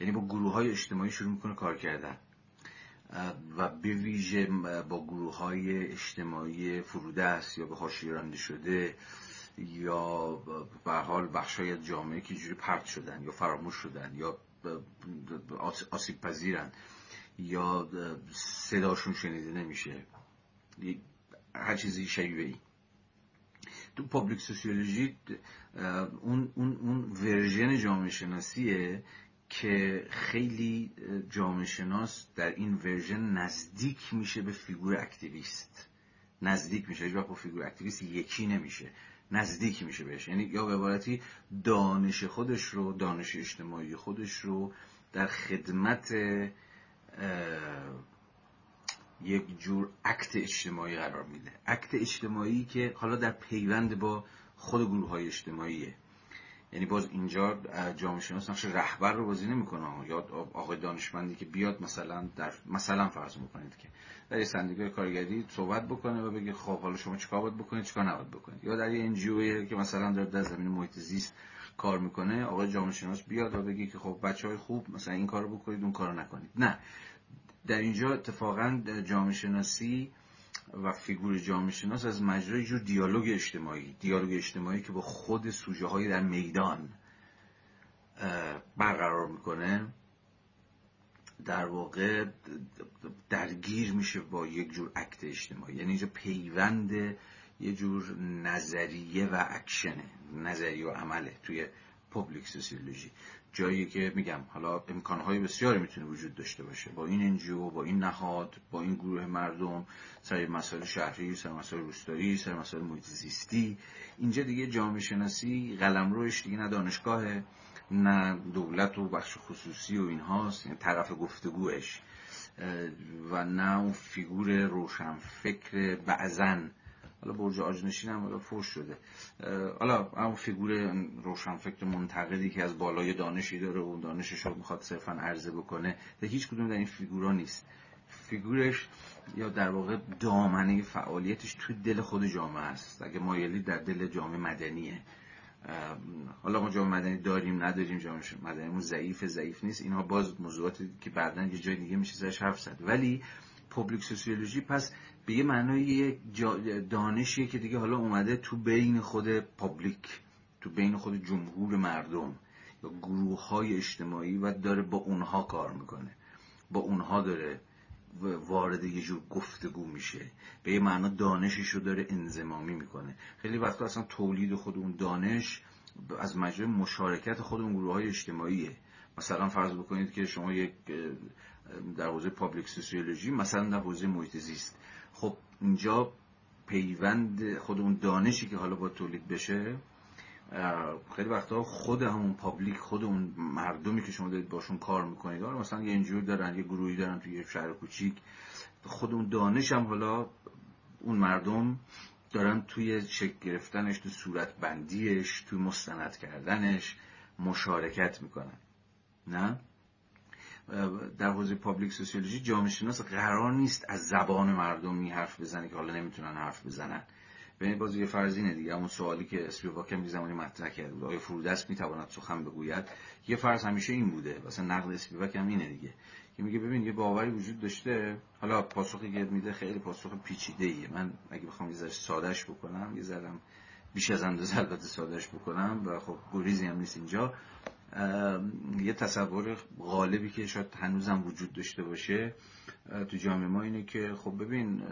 یعنی با گروه های اجتماعی شروع می‌کنه کار کردن. و به ویژه با گروه های اجتماعی است یا به حاشیه رانده شده یا به حال بخشای جامعه که جوری پرت شدن یا فراموش شدن یا آسیب پذیرن یا صداشون شنیده نمیشه. هر چیزی شیوه ای تو public sociology اون, اون, اون version جامعه شناسیه که خیلی جامعه شناس در این version نزدیک میشه به فیگور activist نزدیک میشه هیچ با فیگور activist یکی نمیشه. نزدیک میشه بهش. یعنی یا به عبارتی دانش خودش رو دانش اجتماعی خودش رو در خدمت یک جور عکت اجتماعی قرار میده. عکت اجتماعی که حالا در پیوند با خود گروه های اجتماعیه. یعنی باز اینجا جامعه شناس نقش رهبر رو بازی نمی‌کنه. یا آقای دانشمندی که بیاد مثلا در مثلا فرض می‌کنید که در یه سندیکای کارگری صحبت بکنه و بگه خب حالا شما چیکار باید بکنید چیکار نباید بکنید. یا در یه انجیوی که مثلا در, در زمین محیط زیست کار می‌کنه آقای جامعه شناس بیاد و بگه که خب بچه های خوب مثلا این کارو بکنید اون کارو نکنید. نه. در اینجا اتفاقا جامعه شناسی و فیگور جامعه شناس از مجرای جور دیالوگ اجتماعی دیالوگ اجتماعی که با خود سوژه های در میدان برقرار می‌کنه. در واقع درگیر میشه با یک جور act اجتماعی. یعنی اینجا پیوند یه جور نظریه و اکشنه نظریه و عمله توی public sociology جایی که میگم حالا امکانهای بسیاری می‌تونه وجود داشته باشه. با این NGO با این نهاد با این گروه مردم سر مسائل شهری سر مسائل روستایی سر مسائل محیط زیستی. اینجا دیگه جامعه شناسی روش دیگه نه دانشگاهه نه دولت و بخش خصوصی و اینهاست. یعنی طرف گفتگوش و نه اون فیگور روشنفکر بعضا حالا برج عاج‌نشین هم حالا فوش شده. حالا همون فیگور روشنفکر منتقدی که از بالای دانشی داره و دانشش رو می‌خواد صرفا عرضه بکنه در هیچ کدوم در این فیگورا نیست. فیگورش یا در واقع دامنه فعالیتش توی دل خود جامعه است. اگه مایلی در دل جامعه مدنیه. حالا ما جامعه مدنی داریم نداریم جامعه مدنیمون ضعیف ضعیف نیست. اینها باز موضوعاتی که بعدا یه جای دیگه میشه سرش حرف زد. ولی پوبلیک سوسیولوژی پس به یه معنای دانشیه که دیگه حالا اومده تو بین خود پابلیک تو بین خود جمهور مردم یا گروه های اجتماعی و داره با اونها کار می‌کنه. با اونها داره وارد یه جور گفتگو میشه. به یه معنا دانشش رو داره انزمامی می‌کنه. خیلی وقتا اصلا تولید خود اون دانش از مجرد مشارکت خود اون گروه های اجتماعیه. مثلا فرض بکنید که شما یک در حوزه public sociology مثلا در حوزه محیط زیست. خب اینجا پیوند خود اون دانشی که حالا با تولید بشه خیلی وقتا خود همون public خود اون مردمی که شما دارید باشون کار می‌کنید حالا مثلا یه NGO دارن یه گروهی دارن توی یه شهر کوچیک. خود اون دانش هم حالا اون مردم دارن توی شکل گرفتنش تو صورت بندیش توی مستند کردنش مشارکت می‌کنن. نه؟ در حوزه public sociology جامعه شناس قرار نیست از زبان مردمی حرف بزنه که حالا نمی‌تونن حرف بزنن. ببینید باز یه فرض اینه دیگه. همون سوالی که اسپیواک هم زمانی مطرح کرده بود آیا فرودست می‌تواند سخن بگوید؟ یه فرض همیشه این بوده. مثلا نقد اسپیواک اینه دیگه. که میگه ببین یه باوری وجود داشته. حالا پاسخی که میده خیلی پاسخ پیچیده ایه من اگه بخوام یه ذره سادهش بکنم یه ذره بیش از اندازه البته سادهش بکنم و خب گریزی هم نیست اینجا. یه تصور غالبی که شاید هنوزم وجود داشته باشه تو جامعه ما اینه که خب ببین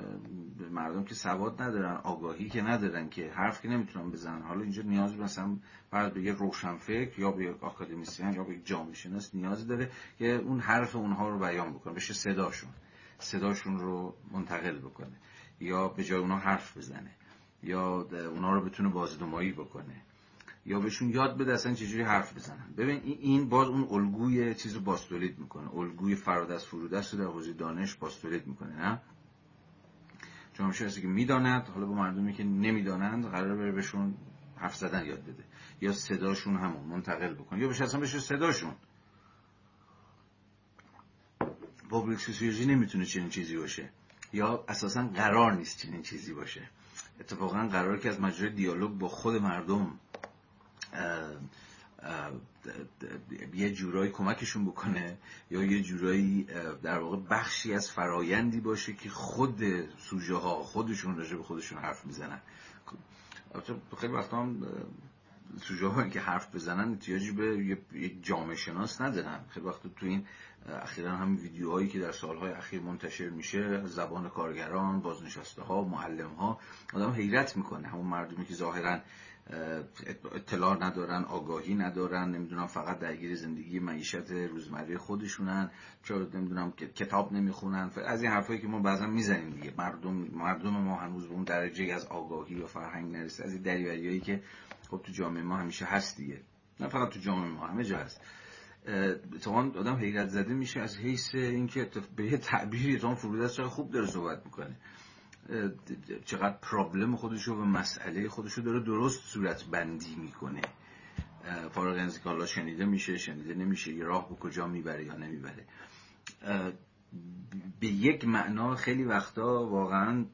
مردم که سواد ندارن آگاهی که ندارن که حرف که نمی‌تونن بزنن. حالا اینجا نیاز مثلا فرض به یه روشنفکر یا به یک آکادمیسیان یا به یک جامعه شناس نیاز داره که اون حرف اونها رو بیان بکنه بشه صداشون. صداشون رو منتقل بکنه یا به جای اونها حرف بزنه یا اونها رو بتونه بازدمایی بکنه. یا بهشون یاد بده اصلا چجوری حرف بزنن. ببین این باز اون الگوی چیز باستولید می‌کنه. الگوی فرادست فرودست رو در حوزه دانش باستولید می‌کنه نه؟ جامعه شناسی که می‌داند حالا با مردمی که نمی‌دانند قرار بره بهشون حرف زدن یاد بده. یا صداشون همون منتقل بکنه یا بشه اصلا بشه صداشون. پابلیک سوسیولوژی نمی‌تونه چنین چیزی باشه. یا اساسا قرار نیست چنین چیزی باشه. اتفاقا قرار که از مجرای دیالوگ با خود مردم یه جورایی کمکشون بکنه یا یه جورایی در واقع بخشی از فرایندی باشه که خود سوژه ها خودشون راجع به خودشون حرف می‌زنن. خیلی وقتا هم سوژه ها که حرف بزنن احتیاجی به یک جامعه شناس ندارن. خیلی وقتا تو این اخیرا هم ویدیوهایی که در سالهای اخیر منتشر میشه زبان کارگران بازنشسته ها معلم ها آدم حیرت می‌کنه. همون مردمی که ظاهرا اطلاع ندارن آگاهی ندارن نمی‌دونم فقط درگیر زندگی معیشت روزمره خودشونن چرا نمی‌دونم کتاب نمی‌خونن از این حرفایی که ما بعضا می‌زنیم دیگه. مردم مردم ما هنوز به اون درجه از آگاهی و فرهنگ نرسه از این دریوریایی که خب تو جامعه ما همیشه هست دیگه. نه فقط تو جامعه ما همه جا هست. اتفاقا آدم حیرت زده میشه از حیث اینکه به یه تعبیری اتفاقا فرود چقدر خوب داره صحبت می‌کنه. چقدر پرابلم خودشو و مسئله خودشو داره درست صورت بندی می‌کنه. فارغ از حالا شنیده میشه شنیده نمیشه یه راه به کجا می‌بره یا نمی‌بره. به یک معنا خیلی وقتا واقعا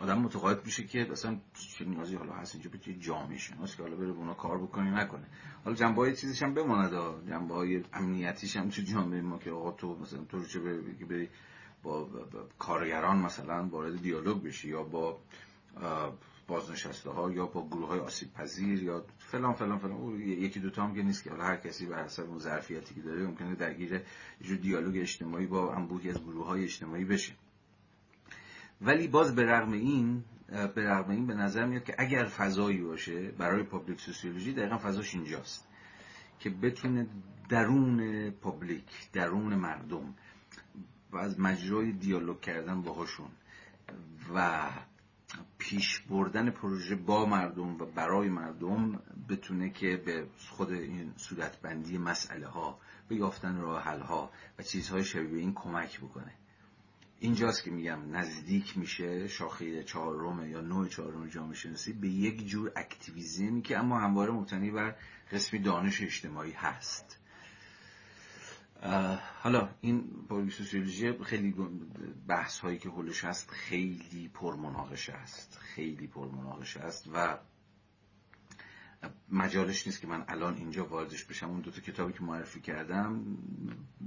آدم متقاعد میشه که اصلا چه نیازی حالا هست اینجا به جامعه شناس که حالا بره اونا کار بکنی نکنه. حالا جنبه های چیزش هم بماند جنبه های امنیتیش هم تو جامعه ما که آقا تو مثلا تو چه بری با کارگران مثلا وارد دیالوگ بشی یا با بازنشسته ها یا با گروه های آسیب پذیر یا فلان فلان فلان. یکی دوتا هم که نیست که. هر کسی بر حسب اون ظرفیتی که داره ممکنه درگیر یه دیالوگ اجتماعی با انبوهی از گروه های اجتماعی بشه. ولی باز به رغم این به رغم این به نظر میاد که اگر فضایی باشه برای public sociology دقیقا فضاش اینجاست که بتونه درون public درون مردم و از مجرای دیالوگ کردن باهاشون و پیش بردن پروژه با مردم و برای مردم بتونه که به خود این صورتبندی مسئله ها به یافتن راه حل ها و چیزهای شبیه این کمک بکنه. اینجاست که میگم نزدیک میشه شاخه چهارم یا نوع چهارم جامعه شناسی به یک جور اکتیویزمی که اما همواره مبتنی بر قسمی دانش اجتماعی هست. حالا این پولیس سوسیولوژی خیلی بحث هایی که حلش هست خیلی پرمناقشه است. خیلی پرمناقشه است و مجالش نیست که من الان اینجا واردش بشم. اون دو تا کتابی که معرفی کردم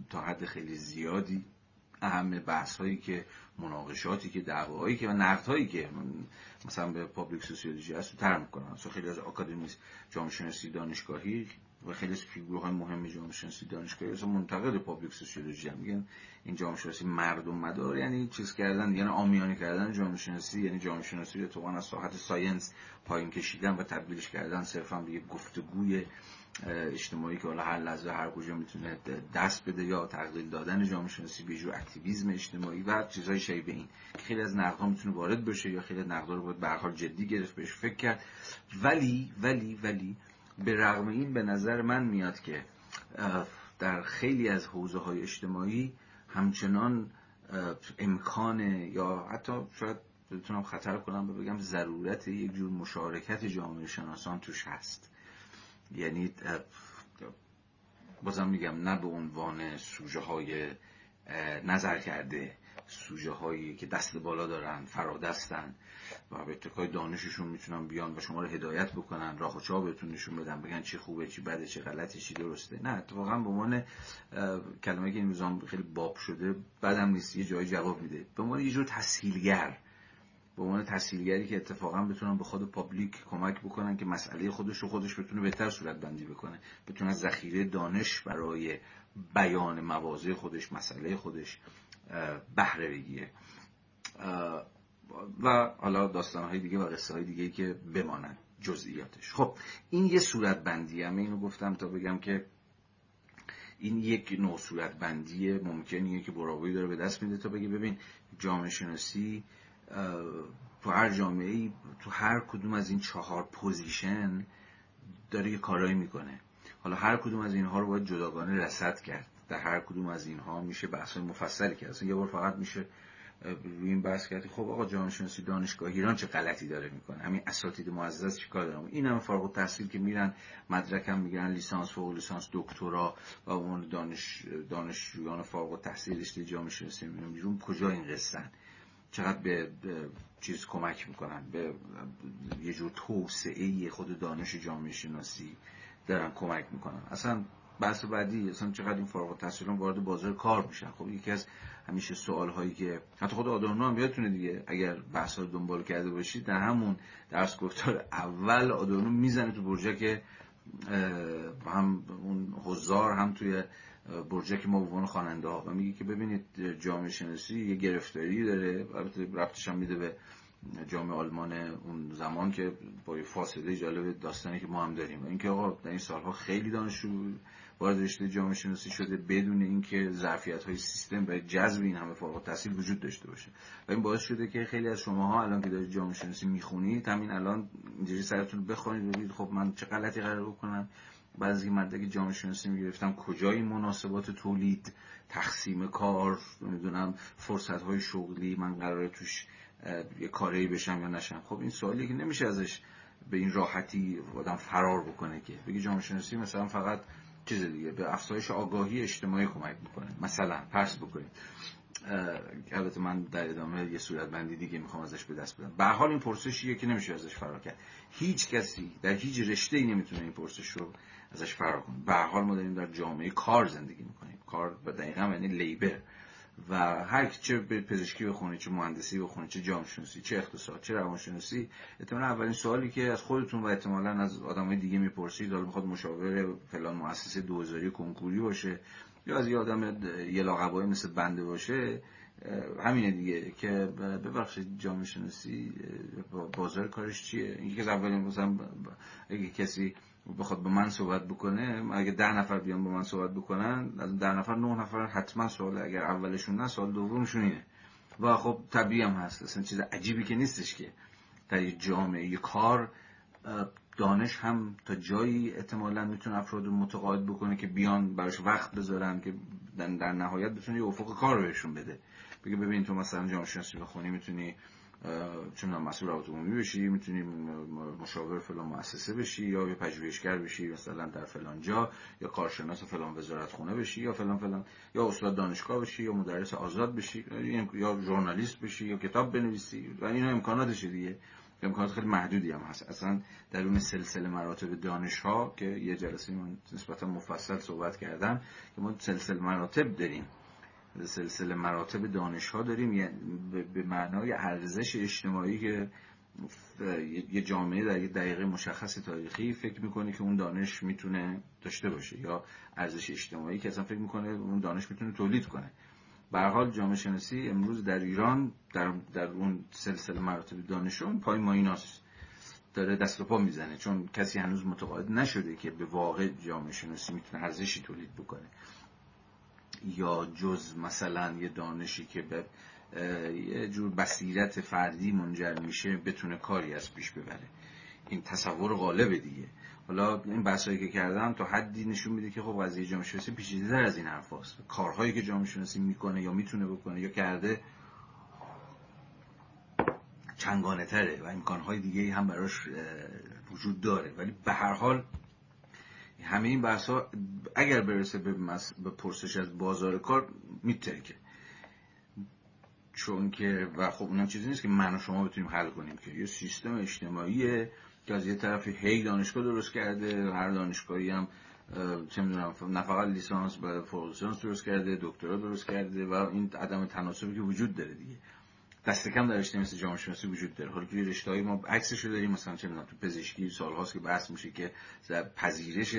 تا حد خیلی زیادی اهم بحث هایی که مناقشاتی که دعواهایی که و نقد هایی که مثلا به public sociology هست رو طرح می‌کنن. خیلی از آکادمیست جامعه شناسی دانشگاهی و خیلی از فیگورهای مهم جامعه شناسی دانشگاهی اصلا منتقد public sociology هم. میگن این جامعه شناسی مردم مدار یعنی چیز کردن یعنی عامیانه کردن جامعه شناسی یعنی جامعه شناسی رو تو از ساحت science پایین کشیدن و تبدیلش کردن صرفا به یک گفتگوی اجتماعی که حالا هر لحظه هر کجا می‌تونه دست بده یا تقلیل دادن جامعه شناسی به جور اکتیویسم اجتماعی و چیزهای شبیه این. خیلی از نقدها می‌تونه وارد بشه یا خیلی از رو باید به حال جدی گرفت بهش فکر کرد. ولی ولی ولی به رغم این به نظر من میاد که در خیلی از حوزه های اجتماعی همچنان امکان یا حتی شاید بتونم خطر کنم بگم ضرورت یک جور مشارکت جامعه شناسان توش هست. یعنی بازم میگم نه به عنوان سوژه های نظر کرده سوژه هایی که دست بالا دارن فرادستن و به اتکای دانششون می‌تونن بیان و شما رو هدایت بکنن راه و چا بهتون نشون بدن بگن چی خوبه چی بده چی غلطه چی درسته. نه اتفاقا به عنوان کلمه که این خیلی باب شده بعدم نیست یه جایی جواب میده. به عنوان یه جور تسهیلگر به عنوان تسهیلگری که اتفاقا بتونن به خود پابلیک کمک بکنن که مسئله خودش رو خودش بتونه بهتر صورت بندی بکنه. بتونه ذخیره دانش برای بیان مواضع خودش مسئله خودش بهره بگیره. و حالا داستان های دیگه و قصه های دیگه که بمانند جزئیاتش. خب این یه صورت بندی همه اینو گفتم تا بگم که این یک نوع صورت بندی ممکنیه که براوی داره به دست میده تا بگه ببین جامعه شناسی تو هر جامعه ای تو هر کدوم از این چهار position داره یه کارایی می‌کنه. حالا هر کدوم از اینها رو باید جداگانه رصد کرد. در هر کدوم از اینها میشه بحث مفصلی کرد. اصلا یه بار فقط میشه روی این بحث کردی خب آقا جامعه شناسی دانشگاه ایران چه غلطی داره می‌کنه؟ همین اساتید معزز چیکار دارن؟ این هم فارغ التحصیل که میرن مدرک هم می‌گیرن لیسانس فوق لیسانس دکترا و اون دانش دانشجویان فارغ التحصیل رشته جامعه شناسی میرن کجا این قصن چقدر به چیز کمک می‌کنن؟ به یه جور توسعه خود دانش جامعه شناسی دارن کمک می‌کنن. اصلا بحث بعدی اصلا چقدر این فارغ التحصیلان وارد بازار کار میشن. خب یکی از همیشه سوال هایی که حتی خود آدورنو هم یادتونه دیگه اگر بحث رو دنبال کرده باشید در همون درس گفتار اول آدورنو می‌زنه تو برجه که هم اون حضار هم توی برجه که ما به عنوان خواننده ها. و میگه که ببینید جامعه شناسی یه گرفتاری داره. البته رفتش هم میده به جامعه آلمان اون زمان که با یه فاصله جالب داستانی که ما هم داریم. اینکه آقا در این سالها خیلی دانشجو وارد رشته جامعه شناسی شده بدون اینکه ظرفیت های سیستم برای جذب این همه فارغ التحصیل وجود داشته باشه. و این باعث شده که خیلی از شماها الان که دارید جامعه شناسی می‌خونید همین الان اینجوری سرتون بخونید ببینید خب من چه غلطی قرار بکنم. بعضی مدرک جامعه شناسی می‌گرفتم کجای مناسبات تولید تقسیم کار نمی‌دونم فرصت های شغلی من قراره توش یه کاری بشم یا نشم. خب این سوالی که نمیشه ازش به این راحتی آدم فرار بکنه که. بگی جامعه شناسی مثلا فقط چیز دیگه به افزایش آگاهی اجتماعی کمک می‌کنه مثلا پرس بکنید. البته من در ادامه یه صورت بندی دیگه می‌خوام ازش به دست بدم. به حال این پرسشیه که نمیشه ازش فرار کرد. هیچ کسی در هیچ رشته ای نمی‌تونه این پرسش رو ازش فرار کنه. به حال ما داریم در جامعه کار زندگی می‌کنیم. کار به دقیقا یعنی لیبر. و هر چه پزشکی بخونه چه مهندسی بخونه چه جامعه شناسی چه اقتصاد چه روانشناسی احتمالاً اولین سوالی که از خودتون و احتمالاً از آدمای دیگه می‌پرسید حالا می‌خواد مشاور فلان مؤسسه دوزاری کنکوری باشه یا از یه آدم یه لاقبایی مثل بنده باشه همینه دیگه که ببخشید جامعه شناسی بازار کارش چیه؟ اینکه از اولین مثلا اگه کسی بخواد با من صحبت بکنه اگه ده نفر بیان با من صحبت بکنن از ده نفر نه نفر حتما سوال اگر اولشون نه سوال دومشون اینه. و خب طبیعی هم هست اصلا چیز عجیبی که نیستش که. در یه جامعه یه کار دانش هم تا جایی احتمالا می‌تونه افراد متقاعد بکنه که بیان براش وقت بذارن که در نهایت بتونه یه افق کار بهشون بده. بگه ببین تو مثلا جامعه شناسی بخونی می‌تونی چون مسئول اتومبیل بشی می‌تونی مشاور فلان مؤسسه بشی یا یه پژوهشگر بشی مثلا در فلان جا یا کارشناس فلان وزارت خونه بشی یا فلان فلان یا استاد دانشگاه بشی یا مدرس آزاد بشی یا ژورنالیست بشی یا کتاب بنویسی و اینا امکاناتش دیگه. امکانات خیلی محدودی هم هست. اصلا در اون سلسله مراتب دانش ها که یه جلسه من نسبتا مفصل صحبت کردم که ما سلسله مراتب داریم. سلسله مراتب دانش ها داریم. یعنی به معنای ارزش اجتماعی که یه جامعه در یه دقیقه مشخص تاریخی فکر می‌کنه که اون دانش می‌تونه داشته باشه یا ارزش اجتماعی که اصلا فکر می‌کنه اون دانش می‌تونه تولید کنه. به حال جامعه شناسی امروز در ایران در, در اون سلسله مراتب دانشون پای مایناست داره دست و پا می‌زنه. چون کسی هنوز متقاعد نشده که به واقع جامعه شناسی می‌تونه ارزشی تولید بکنه. یا جز مثلا یه دانشی که به یه جور بصیرت فردی منجر میشه بتونه کاری از پیش ببره. این تصور غالبه دیگه. حالا این بحثایی که کردم تا حدی نشون میده که خب قضیه جامعه شناسی پیچیده‌تر از این حرفاست کارهایی که جامعه شناسی می‌کنه یا می‌تونه بکنه یا کرده چنگانه تره و امکانهای دیگه هم براش وجود داره. ولی به هر حال همه این بحث ها اگر برسه به, به پرسش از بازار کار میترکه. چون که و خب اونم چیزی نیست که من و شما بتونیم حل کنیم که یه سیستم اجتماعیه که از یه طرف هی دانشگاه درست کرده هر دانشگاهی هم چه می‌دونم نه فقط لیسانس بلکه فوق درست کرده دکترا درست کرده و این عدم تناسبی که وجود داره دیگه. دست کم در رشته مثل جامعه شناسی وجود داره. حالا توی رشته ما عکسش رو داریم مثلا چه تو پزشکی سالهاست که بحث میشه که پذیرش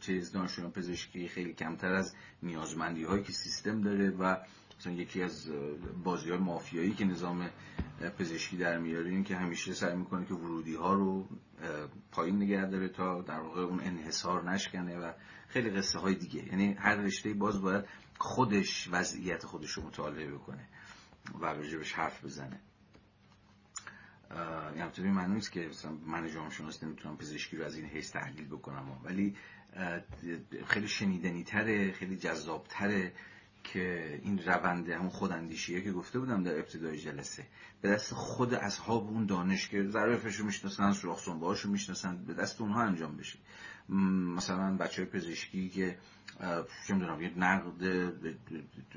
چیز دانشجویان پزشکی خیلی کمتر از نیازمندی هایی که سیستم داره و مثلا یکی از بازی های مافیایی که نظام پزشکی در میاره این که همیشه سعی می‌کنه که ورودی ها رو پایین نگه داره تا در واقع اون انحصار نشکنه و خیلی قصه های دیگه. یعنی هر رشته باز باید خودش وضعیت خودش رو مطالعه بکنه. و راجبش حرف بزنه. یعنی تو معنی نیست که من جامعه شناس نمی‌تونم پزشکی رو از این حیث تحلیل بکنم ولی خیلی شنیدنی تره خیلی جذاب تره که این رونده همون خوداندیشیه که گفته بودم در ابتدای جلسه. به دست خود اصحاب اون دانش که ظرفش رو می‌شناسن سوراخ رو می‌شناسن به دست اونها انجام بشه. مثلا بچه های پزشکی که چه می‌دونم یه نقد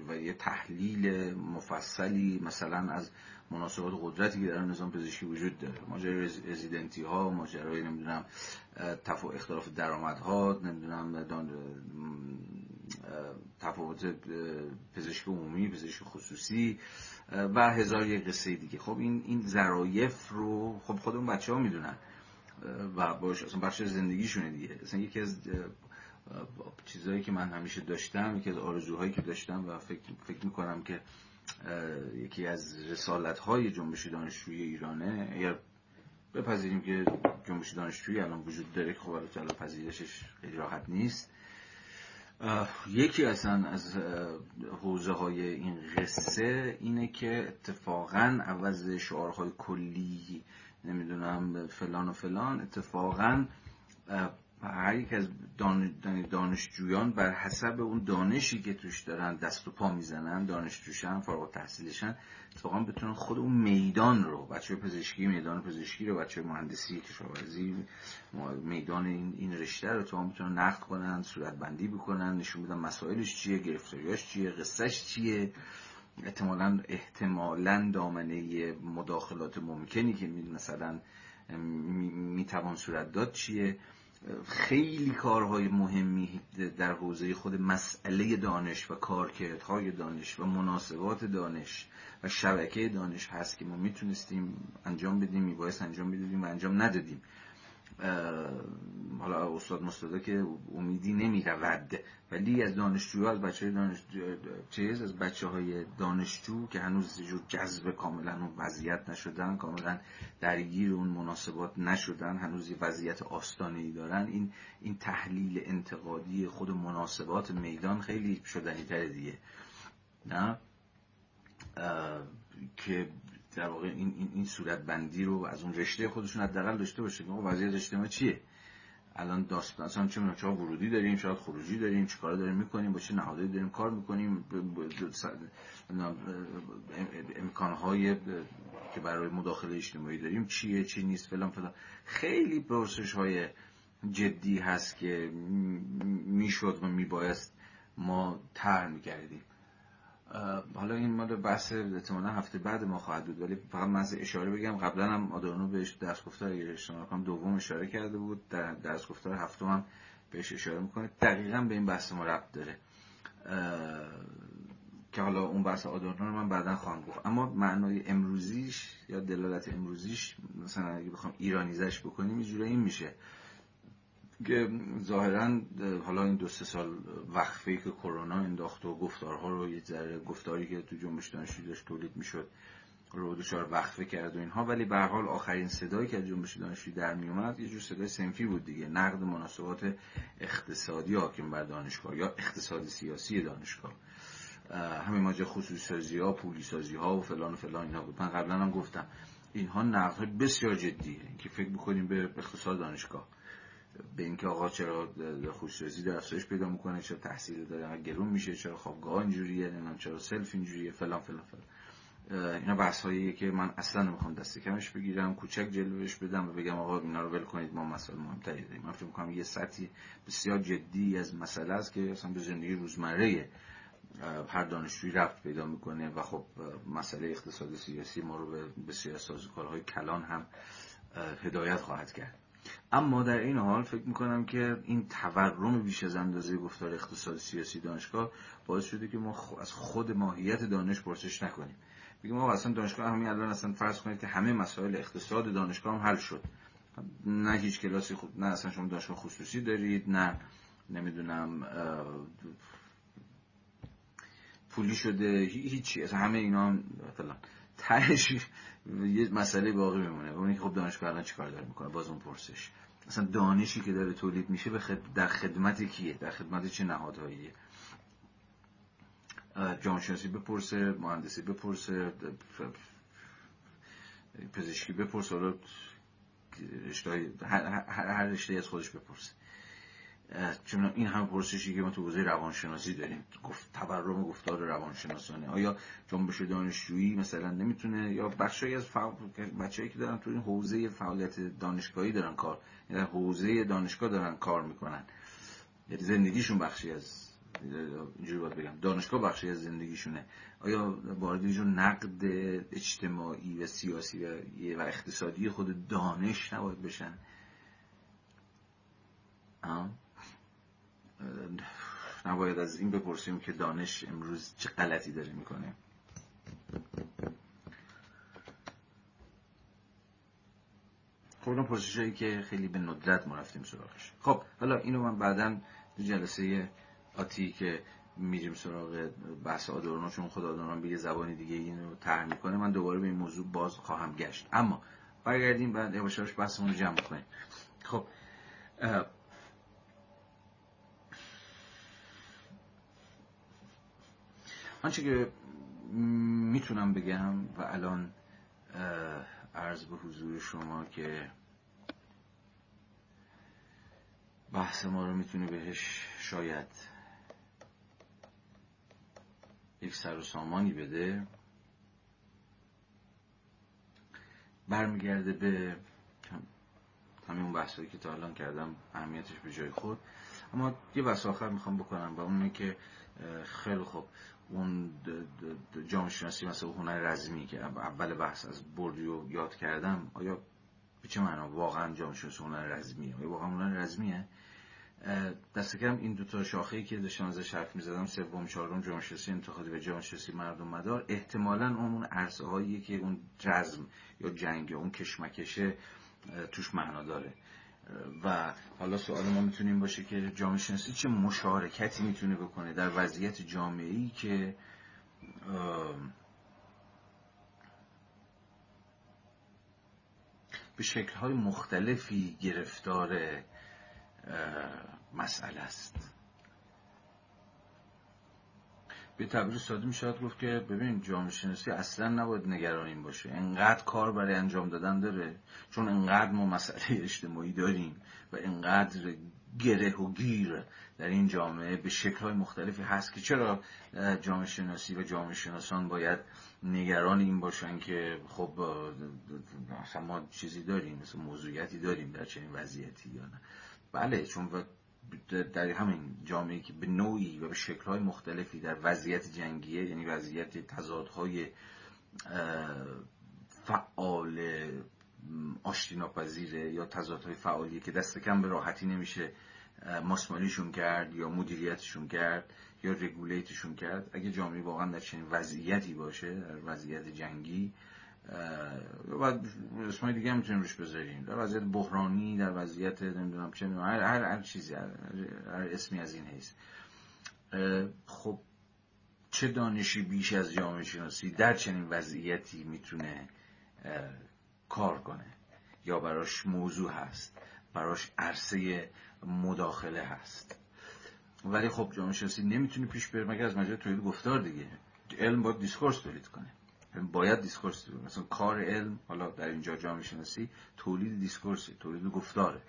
و یه تحلیل مفصلی مثلا از مناسبات قدرتی که در نظام پزشکی وجود داره. ماجرای رزیدنتی ها ماجرای نمی‌دونم اختلاف درآمدها نمی‌دونم تفاوت پزشک عمومی پزشک خصوصی و هزار یک قصه دیگه. خب این این ظرایف رو خب خود اون بچه ها می‌دونن و باش اصلا بخش زندگیشونه دیگه. اصلا یکی از چیزهایی که من همیشه داشتم یکی از آرزوهایی که داشتم و فکر, فکر می‌کنم که یکی از رسالت های جنبش دانشجویی ایرانه اگر بپذیریم که جنبش دانشجویی الان وجود داره که خب الان پذیرشش خیلی راحت نیست. یکی اصلا از حوزه های این قصه اینه که اتفاقا عوض شعارهای کلی نمی‌دونم فلان و فلان اتفاقا هر یک از دانشجویان بر حسب اون دانشی که توش دارن دست و پا می‌زنن دانشجوشن فارغ تحصیلشن اتفاقا بتونن خود اون میدان رو بچه پزشکی میدان پزشکی رو بچه مهندسی کشاورزی میدان این, این رشته رو اتفاقا بتونن نقد کنن صورت بندی بکنن نشون بدن مسائلش چیه گرفتاریاش چیه قصهش چیه. احتمالا احتمالا دامنه مداخلات ممکنی که مثلا می‌توان صورت داد چیه. خیلی کارهای مهمی در حوزه خود مسئله دانش و کارکردهای دانش و مناسبات دانش و شبکه دانش هست که ما می‌تونستیم انجام بدیم میبایست انجام بدیم و انجام ندادیم. حالا استاد مستادا که امیدی نمی رود ولی از دانشجو از بچه دانش چیز از بچه های دانشجو که هنوز جور جذب کاملا اون وضعیت نشدن کاملا درگیر اون مناسبات نشدن هنوز یه وضعیت آستانه ای دارن. این این تحلیل انتقادی خود مناسبات میدان خیلی شدنی تره دیگه. نه؟ که در واقع این, این, این صورت بندی رو از اون رشته خودشون حداقل داشته باشه که وضعیت اجتماعی چیه؟ الان داستان اصلا چه چه ورودی داریم شاید خروجی داریم چیکار داریم می‌کنیم با چه نهادی داریم کار می‌کنیم امکانهای که برای مداخله اجتماعی داریم چیه چی نیست فلان فلان. خیلی پرسش های جدی هست که می‌شد و میبایست ما طرح می‌کردیم. حالا این مال بحث احتمالا هفته بعد ما خواهد بود ولی فقط من اشاره بگم قبلا هم آدورنو بهش درس گفتار کنم دوم اشاره کرده بود در درس گفتار هفتم هم بهش اشاره می‌کنه. دقیقا به این بحث ما ربط داره که حالا اون بحث آدورنو رو من بعدا خواهم گفت. اما معنای امروزیش یا دلالت امروزیش مثلا اگه بخوام ایرانیزش بکنیم یه این میشه. ظاهرا حالا این دو سه سال وقفه که کرونا انداخت و گفتارها رو یه ذره گفتاری که تو جنبش دانشجویی داشت تولید می‌شد رو دچار وقفه کرد و اینها. ولی به حال آخرین صدایی که از جنبش دانشجویی در میومد یه جور صدای سنفی بود دیگه. نقد مناسبات اقتصادی حاکم بر دانشگاه یا اقتصاد سیاسی دانشگاه. همین ماجرا خصوصی سازی ها پولی سازی ها و فلان و فلان اینا بود. من قبلا هم گفتم اینها نقد بسیار جدیه. که فکر بکنیم به اقتصاد دانشگاه. به اینکه آقا چرا خصوصی در افزایش پیدا می‌کنه چرا تحصیل داره گرون میشه چرا خوابگاه اینجوریه نمی‌دونم چرا سلف اینجوریه فلان فلان فلان. اینا بحث که من اصلا نمی‌خوام دست کمش بگیرم کوچک جلوش بدم و بگم آقا اینا رو ول کنید ما مسائل مهمتری داریم. من فکر می‌کنم یه سطحی بسیار جدی از مسئله است که اصلا به زندگی روزمره هر دانشجویی رفت پیدا می‌کنه و خب مسئله اقتصاد سیاسی ما رو به بسیار سازوکارهای کلان هم هدایت خواهد کرد. اما در این حال فکر می‌کنم که این تورم بیش از اندازه گفتار اقتصاد سیاسی دانشگاه باعث شده که ما از خود ماهیت دانش پرسش نکنیم. بگیم ما اصلا دانشگاه همین الان اصلا فرض کنید که همه مسائل اقتصاد دانشگاه هم حل شد. نه هیچ کلاسی خود نه اصلا شما دانشگاه خصوصی دارید نه نمی‌دونم پولی شده هیچی. اصلا همه اینا هم تهش یه مسئله باقی میمونه. اونی که خب دانشگاه الان چیکار داره می‌کنه؟ باز اون پرسش. اصلا دانشی که داره تولید میشه به در خدمت کیه؟ در خدمت چه نهادهاییه؟ جانشناسی بپرسه مهندسی بپرسه پزشکی بپرسه حالا هر رشته از خودش بپرسه. چون این هم پرسشی که ما تو حوزه روانشناسی داریم گفت تورم گفتار روانشناسانه. آیا جنبش دانشجویی مثلا نمی‌تونه یا بخشی از فعال... بچه‌ای که دارن تو این حوزه فعالیت دانشگاهی دارن کار یعنی حوزه دانشگاه دارن کار می‌کنن. یعنی زندگیشون بخشی از اینجوری باید بگم. دانشگاه بخشی از زندگیشونه. آیا وارد نقد اجتماعی و سیاسی و, اقتصادی خود دانش نباید بشن؟ نباید از این بپرسیم که دانش امروز چه غلطی داره می‌کنه. خب اون پرسش که خیلی به ندرت ما رفتیم سراغش. خب حالا اینو من بعدا تو جلسه آتی که میریم سراغ بحث آدورنو چون خود آدورنو یه زبانی دیگه اینو طرح می‌کنه من دوباره به این موضوع باز خواهم گشت. اما برگردیم بعد یواش بحثمون رو جمع کنیم. خب آنچه که می‌تونم بگم و الان عرض به حضور شما که بحث ما رو می‌تونه بهش شاید یک سر و سامانی بده. برمیگرده به همین اون بحثایی که تا الان کردم اهمیتش به جای خود. اما یه بحث آخر می‌خوام بکنم و اونه که خیلی خوب. اون جامعه شناسی مثل هنر رزمی که اول بحث از بردی و یاد کردم آیا به چه معنا واقعا جامعه شناسی هنر رزمیه آیا واقعا هنر رزمیه؟ دست کم این دو تا شاخه‌ای که داشتم ازش حرف می‌زدم سوم چهارم جامعه شناسی انتقادی و جامعه شناسی مردم مدار احتمالاً اون عرصه هایی که اون رزم یا جنگ یا اون کشمکشه توش معنا داره. و حالا سوال ما می‌تونیم باشه که جامعه شناسی چه مشارکتی می‌تونه بکنه در وضعیت جامعه ای که به شکلهای مختلفی گرفتار مسئله است. به تعبیر ساده می شود گفت که ببین جامعه شناسی اصلا نباید نگران این باشه. انقدر کار برای انجام دادن داره چون انقدر ما مسئله اجتماعی داریم و انقدر گره و گیر در این جامعه به شکلهای مختلفی هست که چرا جامعه شناسی و جامعه شناسان باید نگران این باشن که خب ما چیزی داریم مثل موضوعیتی داریم در چنین وضعیتی یا نه. بله چون در همین جامعه که به نوعی و به شکلهای مختلفی در وضعیت جنگیه یعنی وضعیت تضادهای فعال آشتی ناپذیره یا تضادهای فعالیه که دست کم به راحتی نمیشه ماسمالیشون کرد یا مدیریتشون کرد یا رگولیتشون کرد. اگه جامعه واقعا در چنین وضعیتی باشه در وضعیت جنگی و اسمای دیگه می‌تونیم روش بذاریم. در وضعیت بحرانی در وضعیت نمی‌دونم چه هر, هر, هر چیزی هر, هر اسمی از این حیث. خب چه دانشی بیش از جامعه شناسی در چنین وضعیتی می‌تونه کار کنه؟ یا براش موضوع هست براش عرصه مداخله هست؟ ولی خب جامعه شناسی نمی‌تونه پیش بره مگر از مجال تولید گفتار دیگه. علم باید discourse تولید کنه. باید discourse تولید مثلا کار علم حالا در اینجا جامعه شناسی تولید discourse تولید گفتاره.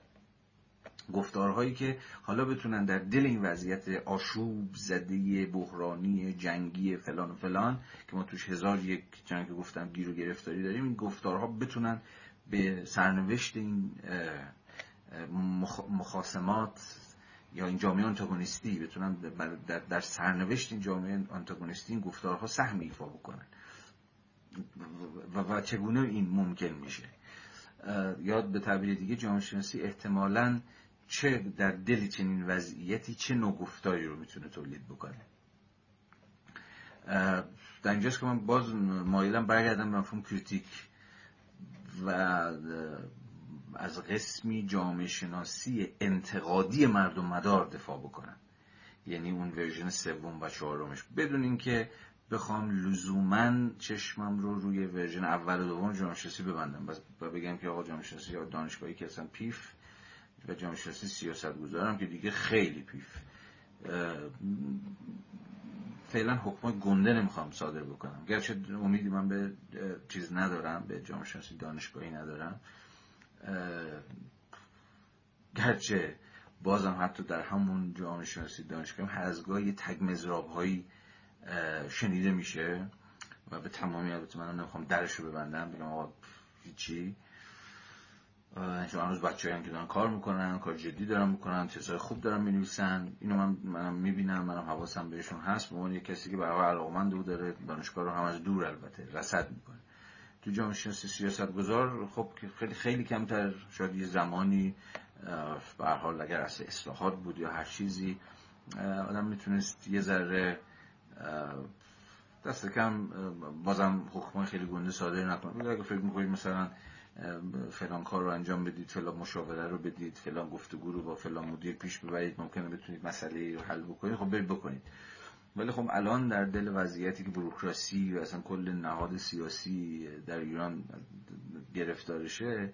گفتارهایی که حالا بتونن در دل این وضعیت آشوب زده بحرانی جنگی فلان و فلان که ما توش هزار یک جنگ گفتم گیر و گرفتاری داریم این گفتارها بتونن به سرنوشت این مخاسمات یا این جامعه آنتاگونیستی بتونن در سرنوشت این جامعه آنتاگونیستی این گفتارها سهم ایفا بکنن. و, چگونه این ممکن میشه؟ یاد به تعبیر دیگه جامعه شناسی احتمالا چه در دل چنین وضعیتی چه نوع گفتاری رو می‌تونه تولید بکنه. در اینجاست که من باز مایلم برگردم به مفهوم critique و از قسمی جامعه شناسی انتقادی مردم مدار دفاع بکنم. یعنی اون version سوم و چهارمش. بدون اینکه بخوام لزوما چشمم رو روی version اول و دوم جامعه شناسی ببندم. و بگم که آقا جامعه شناسی دانشگاهی که اصلا پیف و جامعه شناسی سیاست گذارم که دیگه خیلی پیف. فعلا حکم گنده نمی‌خوام صادر بکنم. گرچه امیدی من به چیز ندارم به جامعه شناسی دانشگاهی ندارم. گرچه بازم حتی در همون جامعه شناسی دانشگاه هر از گاهی تگ مزراب هایی شنیده میشه و به تمامی البته من نمی‌خوام درش رو ببندم بگم آقا هیچی چون هنوز بچه هم که دارن کار می‌کنن کار جدی دارن می‌کنن چیزهای خوب دارن می‌نویسن اینو من منم می‌بینم منم حواسم بهشون هست. به عنوان کسی که برای علاقمند او داره دانشگاه رو هم از دور البته رصد می‌کنه. تو جامعه شناسی سیاست گذار خب خیلی خیلی کمتر شاید یه زمانی به حال اگر اصلا اصلاحات بود یا هر چیزی آدم می‌تونست یه ذره دست کم بازم حکم خیلی گنده صادر نکنه. اگه فکر می‌کنید مثلا فلان کار رو انجام بدید فلان مشاوره رو بدید فلان گفتگو رو با فلان مدیر پیش ببرید ممکنه بتونید مسئله رو حل بکنید خب برید بکنید. ولی خب الان در دل وضعیتی که بروکراسی و اصلا کل نهاد سیاسی در ایران گرفتارشه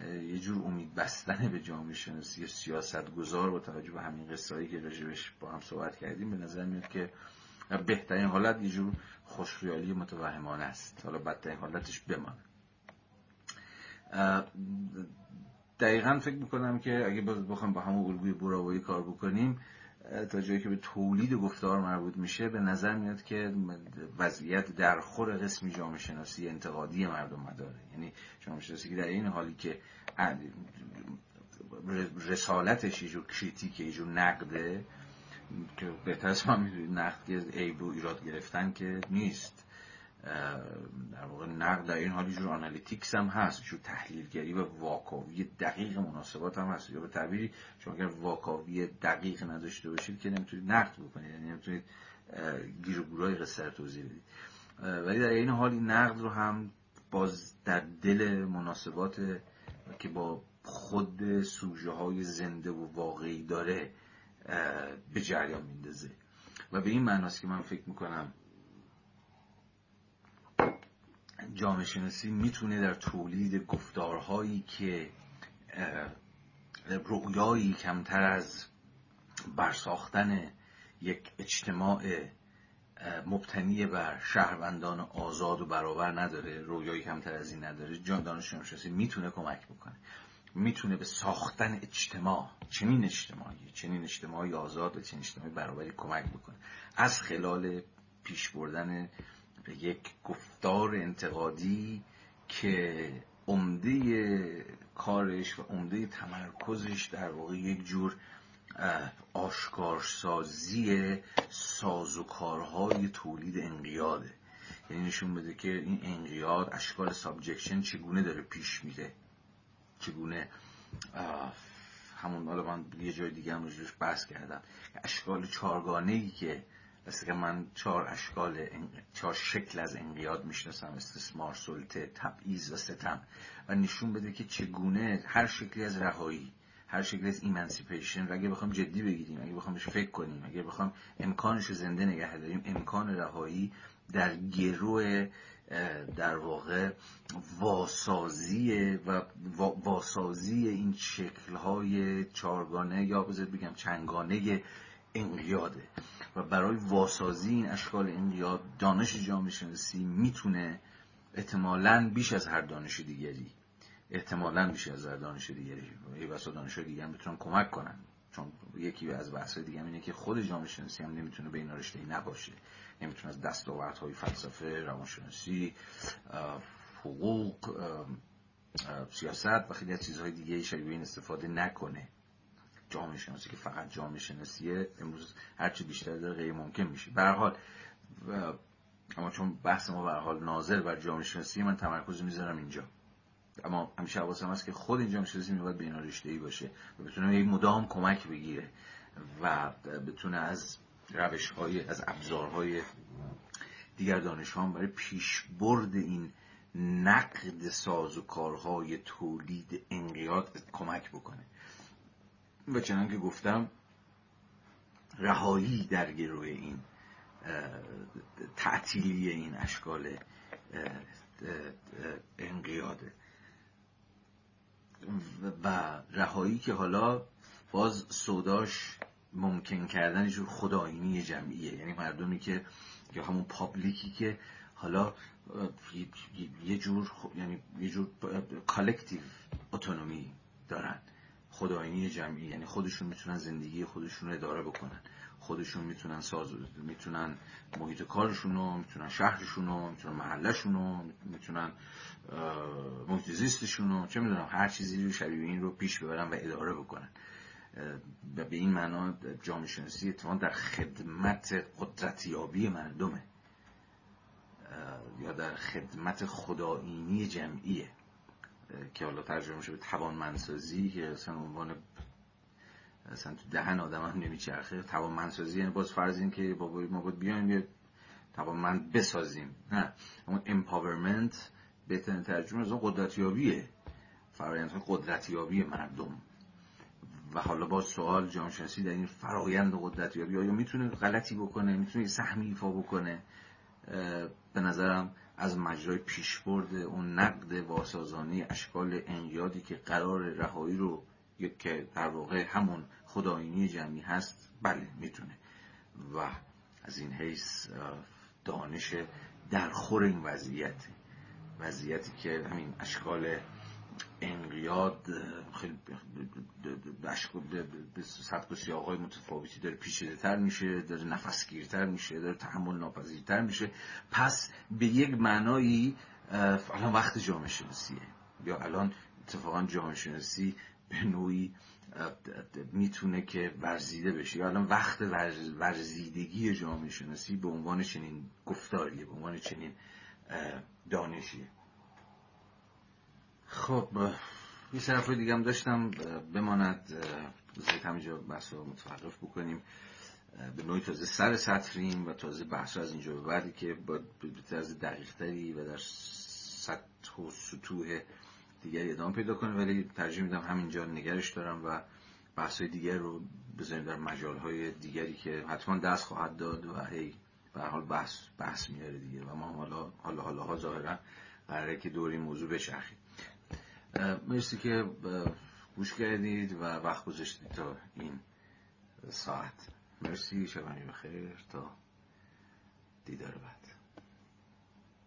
یه جور امید بستن به جامعه شناسی سیاست گذار با توجه به همین قصه که راجبش با هم صحبت کردیم به نظر میاد که بهترین حالت یه جور خوشخیالی متوهمانه است. حالا بدترین حالتش بمانه. دقیقا فکر می‌کنم که اگه بخوام با همون الگوی براوایی کار بکنیم تا جایی که به تولید گفتار مربوط میشه به نظر میاد که وضعیت در خور قسمی جامعه شناسی انتقادی مردم مداره یعنی جامعه شناسی که در عین حالی که رسالتش یه جور critique یه جور نقده که بهتر از من می‌دونید نقد عیب و ایراد گرفتن که نیست. در واقع نقد در عین حال جور analytics هم هست جور تحلیلگری و واکاوی دقیق مناسبات هم هست. یا به تعبیری شما اگر واکاوی دقیق نداشته باشید که نمی‌تونید نقد بکنید یعنی نمی‌تونید گیر و گورای قصه رو توضیح بدید. ولی در این حال نقد رو هم باز در دل مناسبات که با خود سوژه های زنده و واقعی داره به جریان میندازه. و به این معناست که من فکر می‌کنم جامعه شناسی می‌تونه در تولید گفتارهایی که رؤیایی کمتر از برساختن یک اجتماع مبتنی بر شهروندان آزاد و برابر نداره رویایی کمتر از این نداره جان دانش شناسی می‌تونه کمک بکنه. می‌تونه به ساختن اجتماع چنین اجتماعی چنین اجتماعی آزاد و چنین اجتماعی برابری کمک بکنه. از خلال پیش بردن یک گفتار انتقادی که عمده کارش و عمده تمرکزش در واقع یک جور آشکارسازی سازوکارهای تولید انقیاده. یعنی نشون بده که این انقیاد اشکال سابجکشن چگونه داره پیش میره. چگونه همون حالا من یه جای دیگه هم روش بحث کردم. اشکال چارگانه ای که مثل که من چهار اشکال چهار شکل از انقیاد می‌شناسم استثمار سلطه تبعیض و ستم و نشون بده که چگونه هر شکلی از رهایی هر شکلی از ایمنسیپیشن و اگه بخوام جدی بگیریم اگه بخوام فکر کنیم اگه بخوام امکانش زنده نگه داریم امکان رهایی در گروه در واقع واسازی و واسازی این شکلهای چارگانه یا بذار بگم چنگانه انقیاده و برای واسازی این اشکال انقیاد دانش جامعه شناسی می‌تونه احتمالا بیش از هر دانش دیگری احتمالا بیش از هر دانش دیگری ای بسا دانش دیگه هم بتونن کمک کنن. چون یکی از بحث دیگه اینه که خود جامعه شناسی هم نمی‌تونه به این رشته نباشه. نمی‌تونه از دستاوردهای فلسفه روانشناسی حقوق سیاست و خیلی از چیزهای دیگه شبیه این استفاده نکنه. جامعه شناسی که فقط جامعه شناسیه امروز هرچی بیشتر داره غیر ممکن میشه. به حال اما چون بحث ما به حال ناظر بر جامعه شناسی من تمرکز می‌ذارم اینجا. اما همیشه حواسم هست که خود این جامعه شناسی میباید به اینا ای باشه و بتونه مدام کمک بگیره و بتونه از روش های از ابزارهای دیگر دانشان برای پیشبرد این نقد ساز و کارهای تولید انقیاد کمک بکنه. و چنان که گفتم رهایی در گروه این تعطیلی این اشکال انقیاده. و رهایی که حالا باز سوداش ممکن کردن جور خداینی جمعیه. یعنی مردمی که یا همون پابلیکی که حالا یه جور یعنی یه جور کالکتیو اتونومی دارن. خداینی جمعی یعنی خودشون می‌تونن زندگی خودشون رو اداره بکنن. خودشون می‌تونن ساز می‌تونن محیط کارشون رو می‌تونن شهرشون رو می‌تونن محلشون رو می‌تونن محیط رو چه می‌دونم هر چیزی رو شبیه این رو پیش ببرن و اداره بکنن. و به این معنا جامعه شناسی اتفاقا در خدمت قدرتیابی مردمه یا در خدمت خداینی جمعیه که حالا ترجمه میشه به توانمندسازی که اصلا عنوان اصلا تو دهن آدم هم نمیچرخه. توانمندسازی یعنی باز فرض این که بابا ما باید بیایم یه توانمند بسازیم. نه اون empowerment بهترین ترجمه از اون قدرتیابیه. فرایند قدرتیابی مردم. و حالا با سوال جامعه شناسی در این فرایند قدرتیابی آیا می‌تونه غلطی بکنه؟ می‌تونه سهمی ایفا بکنه؟ به نظرم از مجرای پیشبرد اون نقد واسازانی اشکال انقیادی که قرار رهایی رو که در واقع همون خداینی جمعی هست بله می‌تونه. و از این حیث دانش در خور این وضعیت. وضعیتی که همین اشکال انقیاد خیلی به سبک و سیاقهای متفاوتی داره پیچیده تر میشه داره نفسگیرتر میشه داره تحمل ناپذیرتر میشه. پس به یک معنایی الان وقت جامعه شناسیه یا الان اتفاقا جامعه شناسی به نوعی می‌تونه که ورزیده بشه. یا الان وقت ورزیدگی جامعه شناسی به عنوان چنین گفتاریه به عنوان چنین دانشیه. خب یه طرف دیگه هم داشتم بماند بذارید همینجا بحث رو متوقف بکنیم. به نوعی تازه سر سطریم و تازه بحث از اینجا به بعدی که با به طرز دقیق تری و در سطح و سطوح دیگری ادامه پیدا کنه. ولی ترجیح میدم همینجا نگرش دارم و بحث های دیگر رو بذاریم در مجال های دیگری که حتما دست خواهد داد و هی به حال بحث بحث میاره دیگه. و ما حالا حالا حالا ها ظاهرا قراره که دور این موضوع بچرخیم. مرسی که گوش کردید و وقت گذاشتید تا این ساعت. مرسی شبانی بخیر تا دیدار بعد.